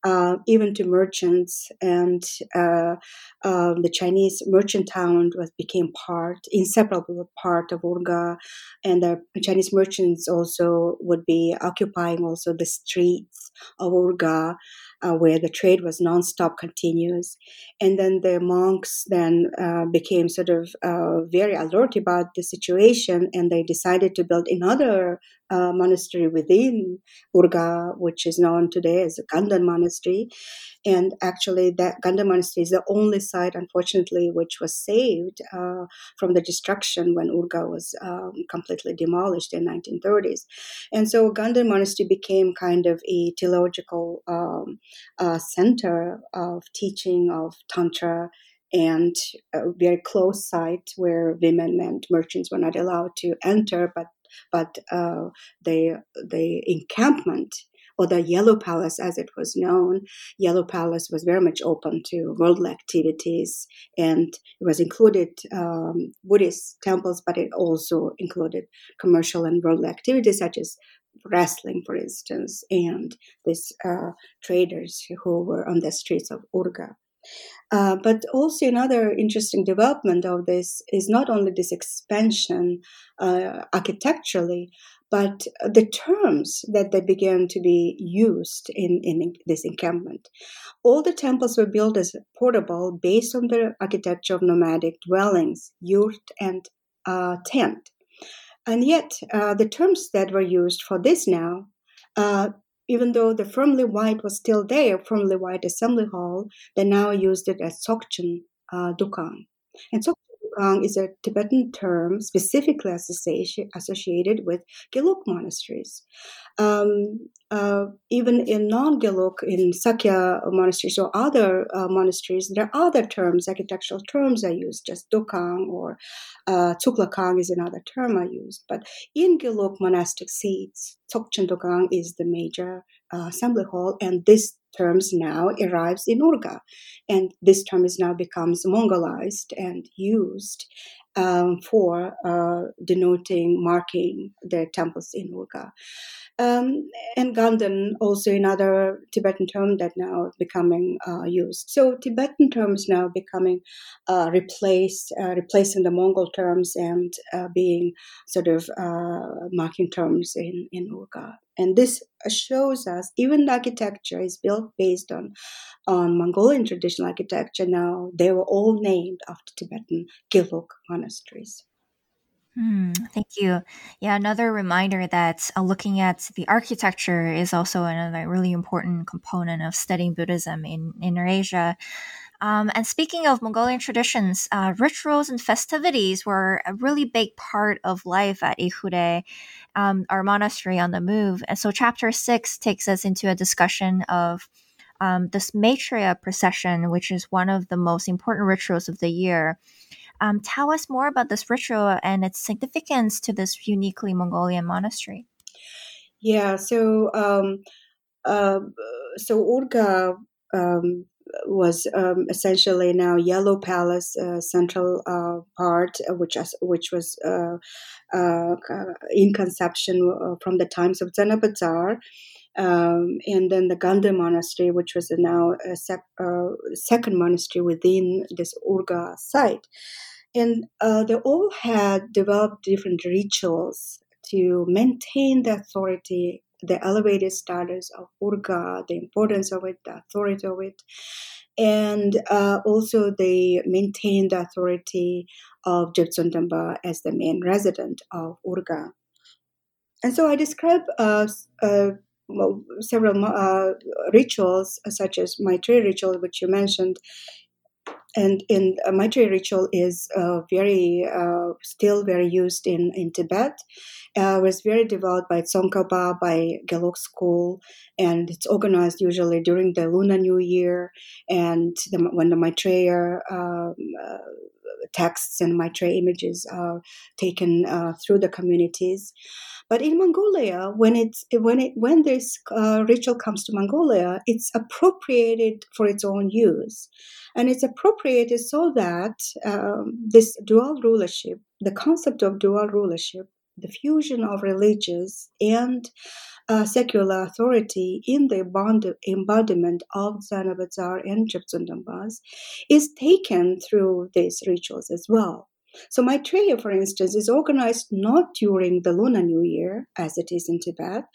uh, even to merchants and uh, um, the Chinese merchant town was became part, inseparable part of Urga, and the Chinese merchants also would be occupying also the streets of Urga uh, where the trade was nonstop, continuous. And then the monks then uh, became sort of uh, very alert about the situation, and they decided to build another uh, monastery within Urga, which is known today as the Gandan Monastery. And actually, that Gandan Monastery is the only site, unfortunately, which was saved uh, from the destruction when Urga was um, completely demolished in 1930s. And so Gandan Monastery became kind of a theological um, uh, center of teaching of Tantra and a very close site where women and merchants were not allowed to enter, but but uh, the the encampment or the Yellow Palace, as it was known, Yellow Palace was very much open to worldly activities, and it was included um, Buddhist temples, but it also included commercial and worldly activities such as wrestling, for instance, and these uh, traders who were on the streets of Urga. Uh, but also another interesting development of this is not only this expansion uh, architecturally, but the terms that they began to be used in, in this encampment. All the temples were built as portable based on the architecture of nomadic dwellings, yurt and uh, tent. And yet, uh, the terms that were used for this now uh, even though the firmly white was still there, firmly white assembly hall, they now used it as Tsokchen uh, Dukang. And Tsokchen Dukang is a Tibetan term specifically associated with Gelug monasteries. Um, uh, even in non-Gelug, in Sakya monasteries or other uh, monasteries, there are other terms, architectural terms I use, just dokang or uh, Tsuklakang is another term I use. But in Gelug monastic seats, Tsokchen Dokang is the major uh, assembly hall, and this terms now arrives in Urga, and this term is now becomes Mongolized and used um, for uh, denoting, marking the temples in Urga. Um, and Ganden also another Tibetan term that now becoming uh, used. So Tibetan terms now becoming uh, replaced, uh, replacing the Mongol terms and uh, being sort of uh, marking terms in in Urga. And this shows us even the architecture is built based on on Mongolian traditional architecture. Now they were all named after Tibetan Gelug monasteries. Hmm, thank you. Yeah, another reminder that uh, looking at the architecture is also another really important component of studying Buddhism in, in Eurasia. Um, and speaking of Mongolian traditions, uh, rituals and festivities were a really big part of life at Ikhure, um, our monastery on the move. And so, chapter six takes us into a discussion of um, this Maitreya procession, which is one of the most important rituals of the year. Um, tell us more about this ritual and its significance to this uniquely Mongolian monastery. Yeah, so um, uh, so Urga um, was um, essentially now Yellow Palace uh, central uh, part, uh, which which was uh, uh, in conception from the times of Zanabazar. Um, and then the Ganden Monastery, which was now a sec- second monastery within this Urga site. And uh, they all had developed different rituals to maintain the authority, the elevated status of Urga, the importance of it, the authority of it. And uh, also, they maintained the authority of Jebtsun as the main resident of Urga. And so I describe uh, uh, well, several uh, rituals, such as Maitreya ritual, which you mentioned, and in uh, Maitreya ritual is uh, very uh, still very used in in Tibet. Uh, was very developed by Tsongkhapa, by Gelug school, and it's organized usually during the Lunar New Year and the, when the Maitreya um, uh, texts and Maitreya images are taken uh, through the communities. But in Mongolia, when it's when it when this uh, ritual comes to Mongolia, it's appropriated for its own use, and it's appropriated so that um, this dual rulership, the concept of dual rulership, the fusion of religious and secular authority in the embodiment of Zanabazar and Jebtsun is taken through these rituals as well. So Maitreya, for instance, is organized not during the Lunar New Year, as it is in Tibet,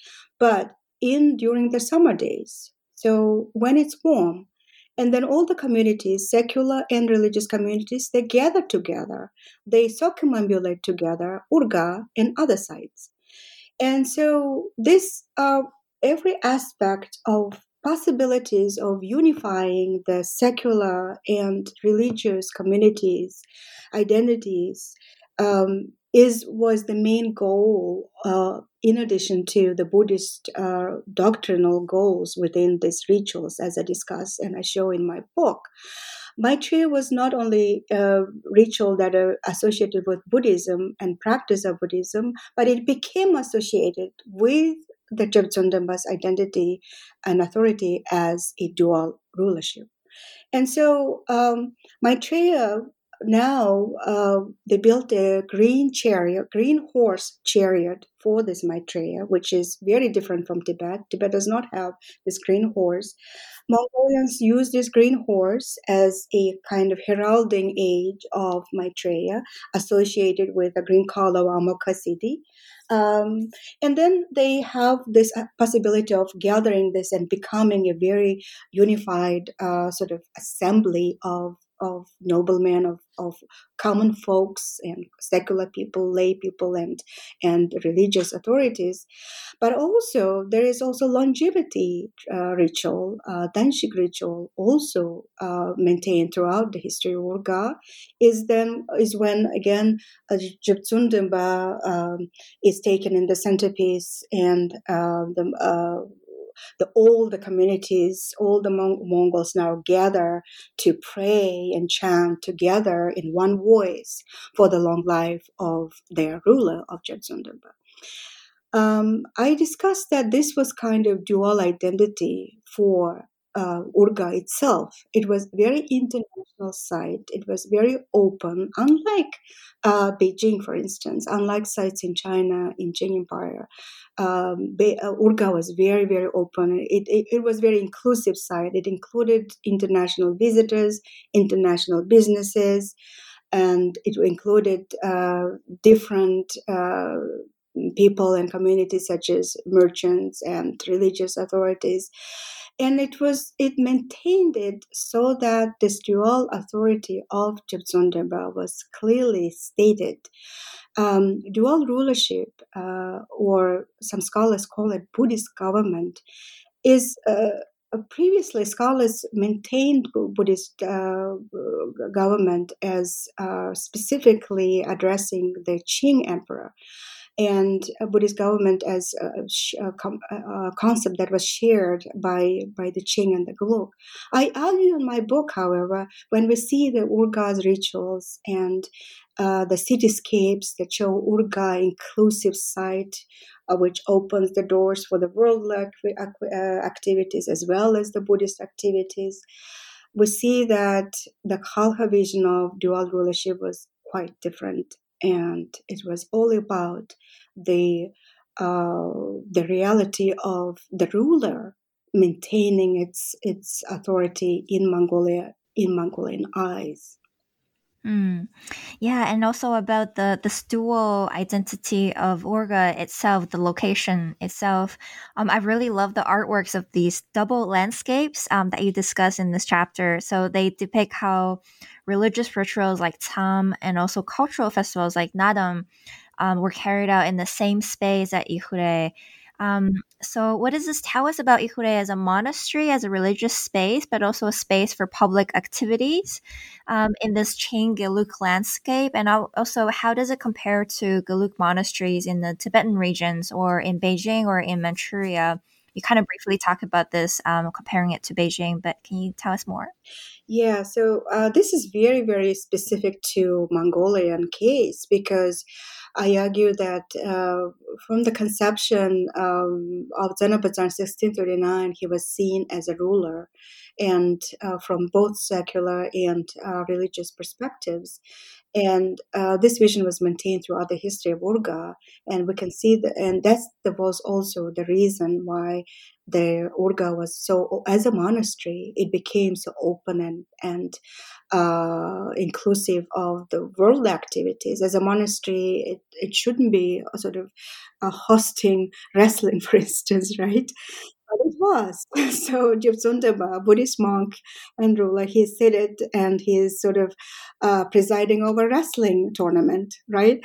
but in during the summer days. So when it's warm, and then all the communities, secular and religious communities, they gather together. They circumambulate together, Urga and other sites. And so this uh, every aspect of possibilities of unifying the secular and religious communities, identities, um, is was the main goal. Uh, in addition to the Buddhist uh, doctrinal goals within these rituals, as I discuss and I show in my book. Maitreya was not only a ritual that are associated with Buddhism and practice of Buddhism, but it became associated with the Jebtsun identity and authority as a dual rulership. And so um, Maitreya now uh, they built a green chariot, green horse chariot for this Maitreya, which is very different from Tibet. Tibet does not have this green horse. Mongolians use this green horse as a kind of heralding age of Maitreya, associated with the green color of Amoghasiddhi. Um, and then they have this uh, possibility of gathering this and becoming a very unified uh, sort of assembly of of noblemen, of, of common folks and secular people, lay people and and religious authorities. But also there is also longevity uh, ritual, uh, Danshik ritual also uh, maintained throughout the history of Urga is then is when again uh, um, is taken in the centerpiece and uh, the uh, the all the communities, all the Mong- Mongols now gather to pray and chant together in one voice for the long life of their ruler of Jebtsundamba. Um, I discussed that this was kind of dual identity for uh, Urga itself. It was very international site. It was very open, unlike uh, Beijing, for instance, unlike sites in China, in Qing Empire. Um, Be- uh, Urga was very, very open. It, it, it was very inclusive site. It included international visitors, international businesses, and it included uh, different uh, people and communities such as merchants and religious authorities and it was it maintained it so that this dual authority of Jebtsundamba was clearly stated. Um, dual rulership, uh, or some scholars call it Buddhist government, is uh, previously scholars maintained Buddhist uh, government as uh, specifically addressing the Qing emperor and Buddhist government as a, a, a, concept that was shared by, by the Qing and the Gelug. I argue in my book, however, when we see the Urga's rituals and uh, the cityscapes that show Urga inclusive site, uh, which opens the doors for the worldly uh, activities as well as the Buddhist activities, we see that the Khalkha vision of dual rulership was quite different and it was all about the uh, the reality of the ruler maintaining its its authority in Mongolia in Mongolian eyes. Mm. Yeah, and also about the the dual identity of Urga itself, the location itself. Um, I really love the artworks of these double landscapes um, that you discuss in this chapter. So they depict how religious rituals like Tsam and also cultural festivals like Naadam um, were carried out in the same space at Ikhure. Um, so, what does this tell us about Ikhure as a monastery, as a religious space, but also a space for public activities um, in this Qing Gelug landscape? And also, how does it compare to Gelug monasteries in the Tibetan regions or in Beijing or in Manchuria? You kind of briefly talked about this, um, comparing it to Beijing, but can you tell us more? Yeah, so uh, this is very, very specific to Mongolian case because I argue that uh, from the conception um, of Zanabazar in 1639, he was seen as a ruler, and uh, from both secular and uh, religious perspectives. And uh, this vision was maintained throughout the history of Urga, and we can see that, and that was also the reason why the Urga was so, as a monastery, it became so open and and uh, inclusive of the world activities. As a monastery, it, it shouldn't be a sort of a hosting wrestling, for instance, right? But it was. So Jebtsundamba, Buddhist monk and ruler, he's seated and he's sort of uh, presiding over wrestling tournament, right?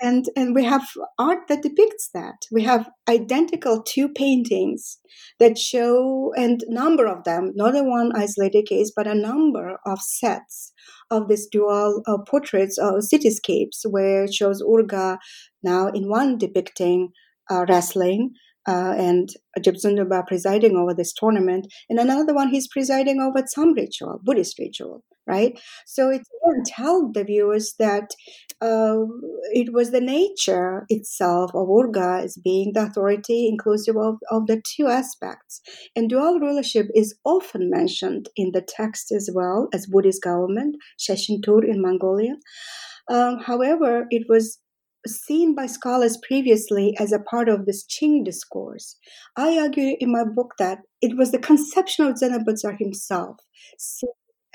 and and we have art that depicts that we have identical two paintings that show and number of them not a one isolated case but a number of sets of these dual uh, portraits of cityscapes where it shows urga now in one depicting uh, wrestling uh, and Jebtsundamba presiding over this tournament, and another one he's presiding over some ritual, Buddhist ritual right? So it again tell the viewers that uh, it was the nature itself of Urga as being the authority inclusive of, of the two aspects. And dual rulership is often mentioned in the text as well as Buddhist government, Sheshentur in Mongolia. Um, however, it was seen by scholars previously as a part of this Qing discourse. I argue in my book that it was the conception of Zanabazar himself,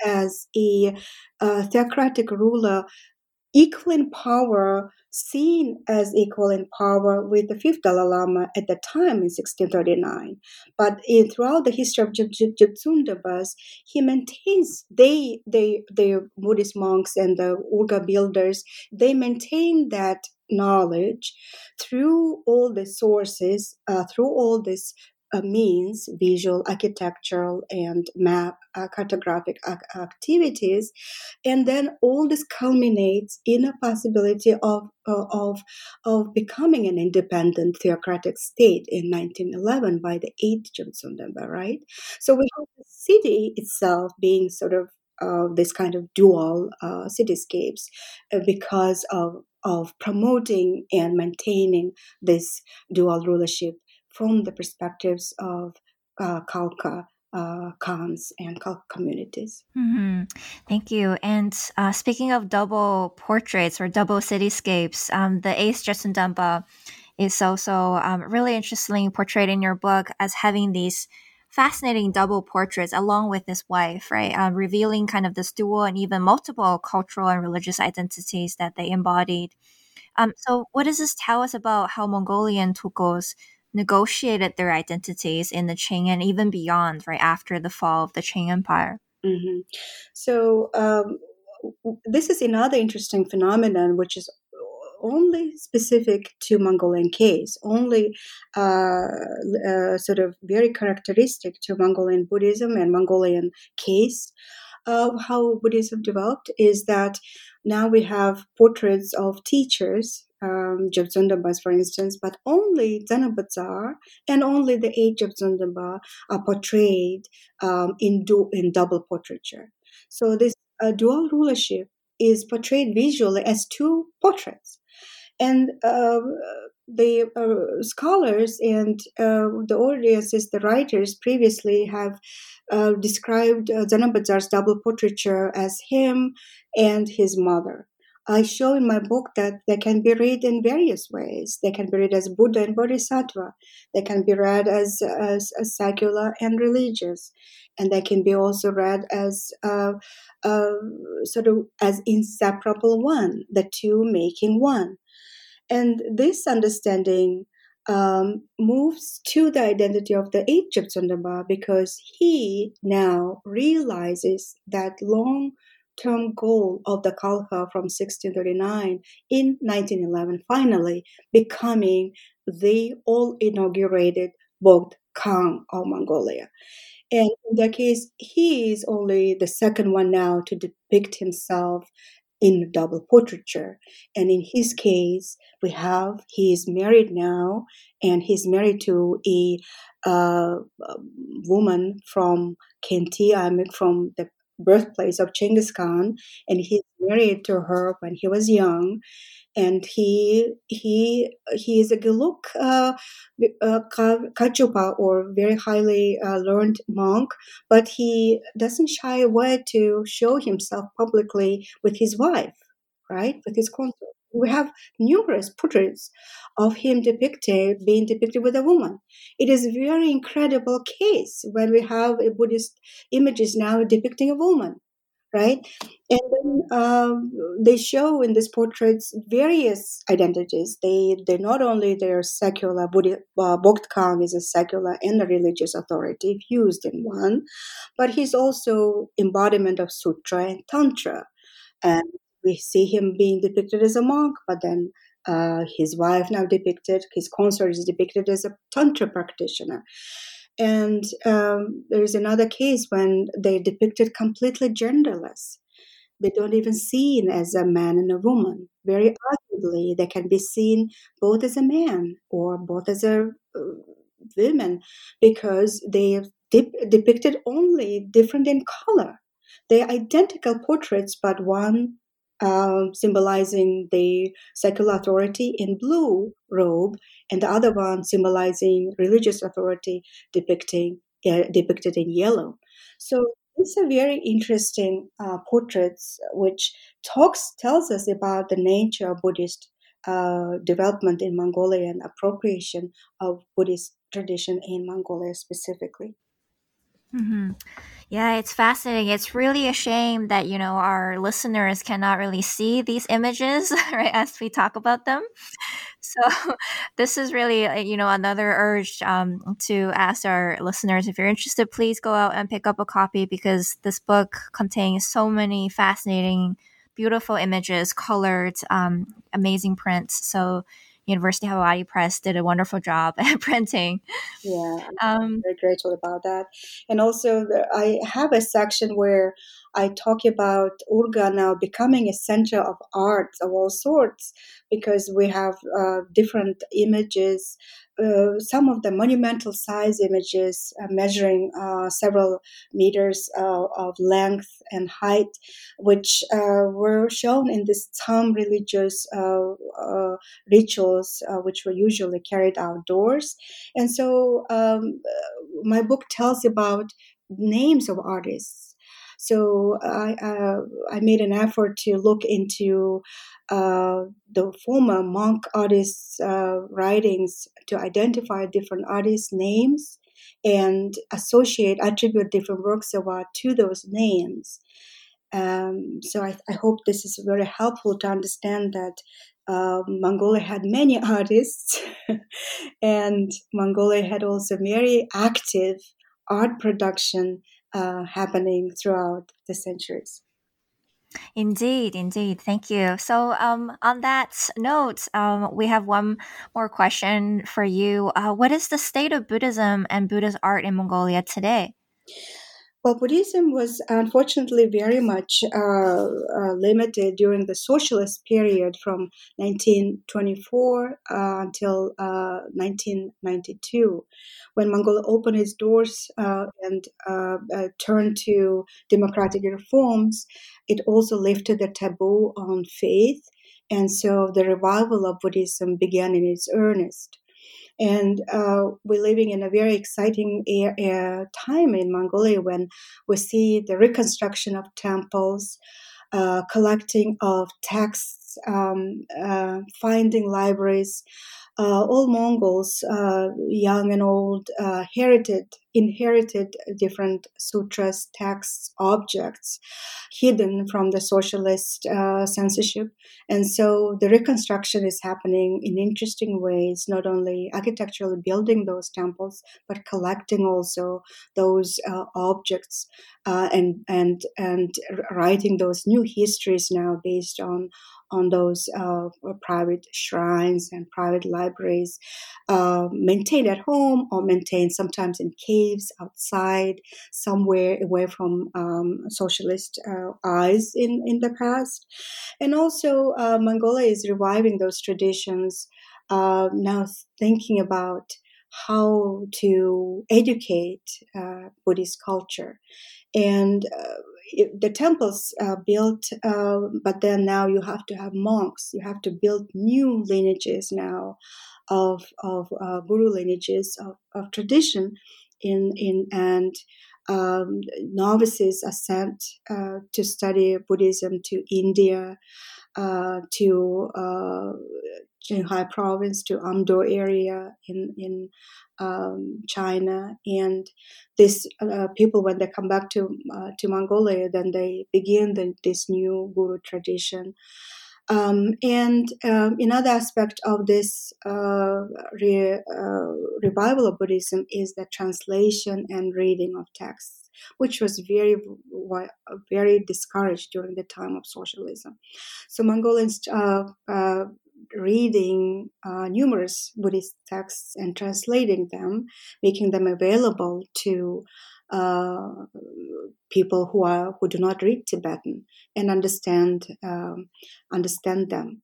as a theocratic ruler equal in power, seen as equal in power with the fifth Dalai Lama at the time in 1639. But in, throughout the history of Jebtsundambas, he maintains, they, they, the Buddhist monks and the Urga builders, they maintain that knowledge through all the sources, uh, through all this uh, means visual, architectural, and map uh, cartographic activities, and then all this culminates in a possibility of uh, of of becoming an independent theocratic state in 1911 by the 8th Jebtsundamba, right? So we have the city itself being sort of uh, this kind of dual uh, cityscapes uh, because of of promoting and maintaining this dual rulership from the perspectives of uh, Khalkha uh, Khans and communities. Mm-hmm. Thank you. And uh, speaking of double portraits or double cityscapes, um, the Ace Jebtsundamba is also um, really interestingly portrayed in your book as having these fascinating double portraits along with his wife, right? Um, revealing kind of this dual and even multiple cultural and religious identities that they embodied. Um, so, what does this tell us about how Mongolian tulkus negotiated their identities in the Qing and even beyond, right after the fall of the Qing Empire? Mm-hmm. So, um, this is another interesting phenomenon, which is only specific to Mongolian case, only uh, uh, sort of very characteristic to Mongolian Buddhism and Mongolian case of how Buddhism developed is that now we have portraits of teachers, um, for instance, but only Zanabazar and only the age of Zundamba are portrayed um, in, du- in double portraiture. So this uh, dual rulership is portrayed visually as two portraits and uh, the uh, scholars and uh, the audiences, the writers previously have uh, described uh, double portraiture as him and his mother. I show in my book that they can be read in various ways. They can be read as Buddha and Bodhisattva. They can be read as, as, as secular and religious. And they can be also read as uh, uh, sort of as inseparable one, the two making one. And this understanding um, moves to the identity of the eighth Jebtsundamba because he now realizes that long term goal of the Khalkha from 1639 in 1911, finally becoming the all inaugurated Bogd Khan of Mongolia. And in that case, he is only the second one now to depict himself in double portraiture. And in his case, we have he is married now, and he's married to a uh, woman from Khenti, I mean, from the birthplace of Genghis Khan, and he's married to her when he was young and he he he is a Gelug uh, uh, Kachupa or very highly uh, learned monk, but he doesn't shy away to show himself publicly with his wife, right, with his consort. We have numerous portraits of him depicted, being depicted with a woman. It is a very incredible case when we have a Buddhist images now depicting a woman right? And then um, they show in these portraits various identities. They they not only their secular Buddha, uh, Khan is a secular and a religious authority fused in one, but he's also embodiment of sutra and tantra, and we see him being depicted as a monk, but then. Uh, his wife now depicted, his consort is depicted as a tantra practitioner. And um, there's another case when they depicted completely genderless. They don't even seen as a man and a woman. Very arguably, they can be seen both as a man or both as a uh, woman because they dip- depicted only different in color. They're identical portraits, but one um, symbolizing the secular authority in blue robe, and the other one symbolizing religious authority depicting uh, depicted in yellow. So these are very interesting uh, portraits, which talks tells us about the nature of Buddhist uh, development in Mongolia and appropriation of Buddhist tradition in Mongolia specifically. Mm-hmm. Yeah, it's fascinating. It's really a shame that, you know, our listeners cannot really see these images, right, as we talk about them. So, this is really, uh, you know, another urge um, to ask our listeners if you're interested, please go out and pick up a copy because this book contains so many fascinating, beautiful images, colored, um, amazing prints. So, University of Hawaii Press did a wonderful job at printing. Yeah, I'm um, very grateful about that. And also, the, I have a section where I talk about Urga now becoming a center of arts of all sorts because we have uh, different images uh, some of the monumental size images uh, measuring uh, several meters uh, of length and height, which uh, were shown in these some religious rituals, which were usually carried outdoors. And so um, my book tells about names of artists. So I, I made an effort to look into uh, the former monk artists' uh, writings to identify different artists' names and associate, attribute different works of art to those names. Um, so I, I, hope this is very helpful to understand that uh, Mongolia had many artists, and Mongolia had also very active art production uh, happening throughout the centuries. Indeed, indeed. Thank you. So, um, on that note, um, we have one more question for you. Uh, what is the state of Buddhism and Buddhist art in Mongolia today? Well, Buddhism was unfortunately very much uh, uh, limited during the socialist period from 1924 uh, until 1992, uh, when Mongolia opened its doors uh, and uh, turned to democratic reforms. It also lifted the taboo on faith, and so the revival of Buddhism began in its earnest. And uh, we're living in a very exciting time in Mongolia when we see the reconstruction of temples, uh, collecting of texts, um, uh, finding libraries, uh, all Mongols, uh, young and old, uh, inherited inherited different sutras, texts, objects hidden from the socialist uh, censorship, and so the reconstruction is happening in interesting ways. Not only architecturally building those temples, but collecting also those uh, objects uh, and and and writing those new histories now based on on those uh, private shrines and private libraries, uh, maintained at home or maintained sometimes in caves outside, somewhere away from um, socialist uh, eyes in, in the past. And also, uh, Mongolia is reviving those traditions, uh, now thinking about how to educate uh, Buddhist culture. And the temples uh, built, uh, but then now you have to have monks. You have to build new lineages now of of uh, guru lineages of, of tradition in in and um, novices are sent uh, to study Buddhism to India, uh, to uh, Qinghai province, to Amdo area in in um, China, and these uh, people when they come back to uh, to Mongolia, then they begin the, this new guru tradition. Um, and um, another aspect of this uh, re, uh, revival of Buddhism is the translation and reading of texts, which was very, very discouraged during the time of socialism. So Mongolians uh, uh reading uh, numerous Buddhist texts and translating them, making them available to uh, people who are who do not read Tibetan and understand um, understand them,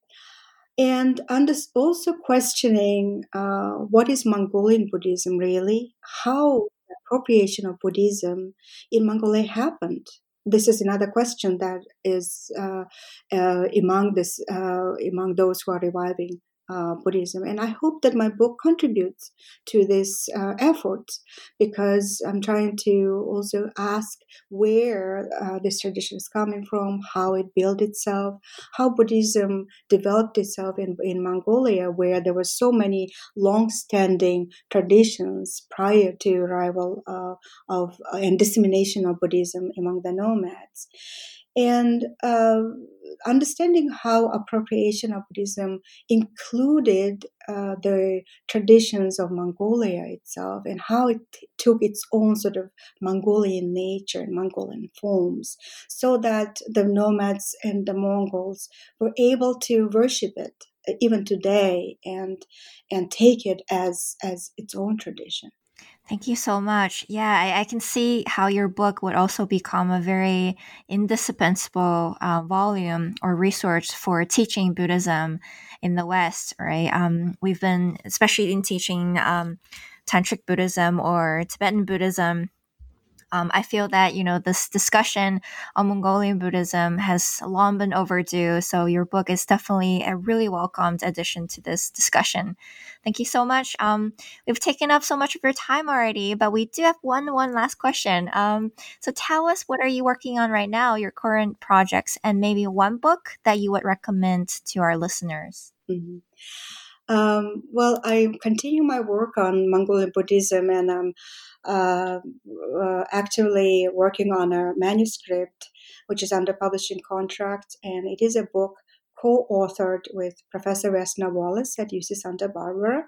and under, also questioning uh, what is Mongolian Buddhism really, how appropriation of Buddhism in Mongolia happened this is another question that is uh, uh, among this uh, among those who are reviving uh, Buddhism. And I hope that my book contributes to this uh, effort because I'm trying to also ask where uh, this tradition is coming from, how it built itself, how Buddhism developed itself in, in Mongolia, where there were so many long-standing traditions prior to arrival uh, of and dissemination of Buddhism among the nomads and uh, understanding how appropriation of Buddhism included uh, the traditions of Mongolia itself and how it t- took its own sort of Mongolian nature and Mongolian forms, so that the nomads and the Mongols were able to worship it even today and and take it as as its own tradition. Thank you so much. Yeah, I, I, can see how your book would also become a very indispensable uh, volume or resource for teaching Buddhism in the West, right? Um, we've been, especially in teaching um, Tantric Buddhism or Tibetan Buddhism, um, I feel that you know this discussion on Mongolian Buddhism has long been overdue. So your book is definitely a really welcomed addition to this discussion. Thank you so much. Um, we've taken up so much of your time already, but we do have one one last question. Um, so tell us what are you working on right now, your current projects, and maybe one book that you would recommend to our listeners. Mm-hmm. Um, well, I continue my work on Mongolian Buddhism, and I'm uh, uh, actively working on a manuscript which is under publishing contract, and it is a book co-authored with Professor Vesna Wallace at UC Santa Barbara,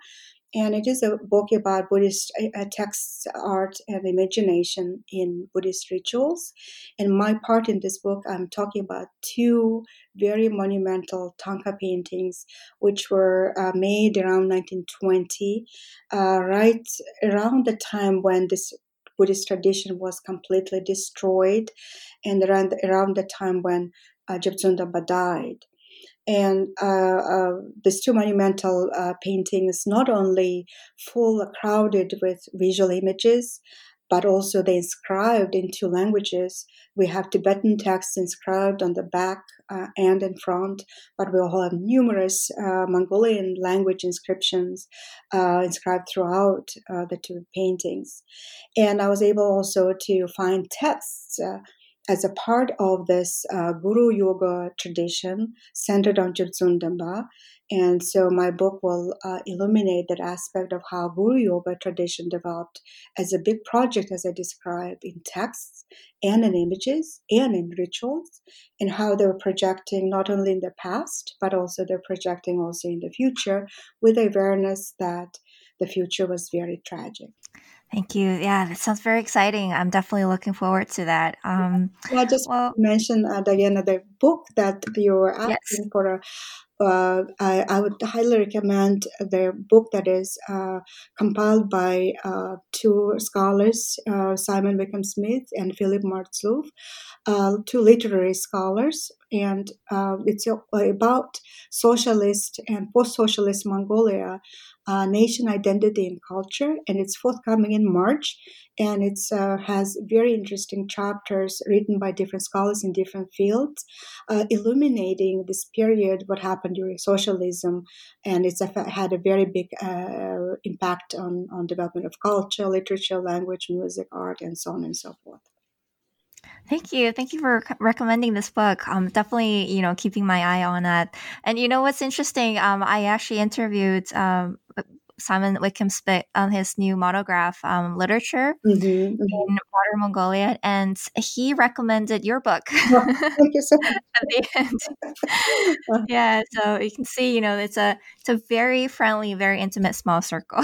and it is a book about Buddhist uh, text, art, and imagination in Buddhist rituals. And my part in this book, I'm talking about two very monumental Thangka paintings, which were uh, made around 1920, uh, right around the time when this Buddhist tradition was completely destroyed, and around around the time when uh, died and uh, uh, these two monumental uh, paintings not only full crowded with visual images but also they inscribed in two languages. We have tibetan texts inscribed on the back uh, and in front but we also have numerous uh, mongolian language inscriptions uh, inscribed throughout the two paintings. And i was able also to find texts as a part of this uh, Guru Yoga tradition centered on Jebtsundamba. And so my book will uh, illuminate that aspect of how Guru Yoga tradition developed as a big project, as I describe in texts and in images and in rituals, and how they were projecting not only in the past, but also they're projecting also in the future with awareness that the future was very tragic. Thank you. Yeah, that sounds very exciting. I'm definitely looking forward to that. Um, yeah, I just well, mention uh, Diana the book that you were asking yes. for. Uh, I, I, would highly recommend the book that is uh, compiled by uh, two scholars, uh, Simon Wickham Smith and Philip Marzluf, uh, two literary scholars, and it's about socialist and post-socialist Mongolia uh, nation identity and culture, and it's forthcoming in March. And it uh, has very interesting chapters written by different scholars in different fields, uh, illuminating this period, what happened during socialism, and it's had a very big uh, impact on on development of culture, literature, language, music, art, and so on and so forth. Thank you. Thank you for recommending this book. I'm definitely, you know, keeping my eye on it. And you know what's interesting? Um, I actually interviewed um, Simon Wickham Smith on his new monograph, um, Literature mm-hmm, mm-hmm. in Modern Mongolia, and he recommended your book. Thank you so much. At the end. yeah, so you can see, you know, it's a it's a very friendly, very intimate, small circle.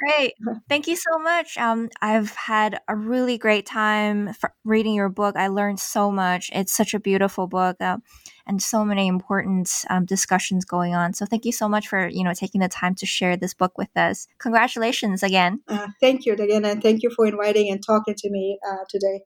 Great. Thank you so much. Um, I've had a really great time reading your book. I learned so much. It's such a beautiful book. Uh, and so many important um, discussions going on. So thank you so much for you know taking the time to share this book with us. Congratulations again. Uh, thank you again, and thank you for inviting and talking to me uh, today.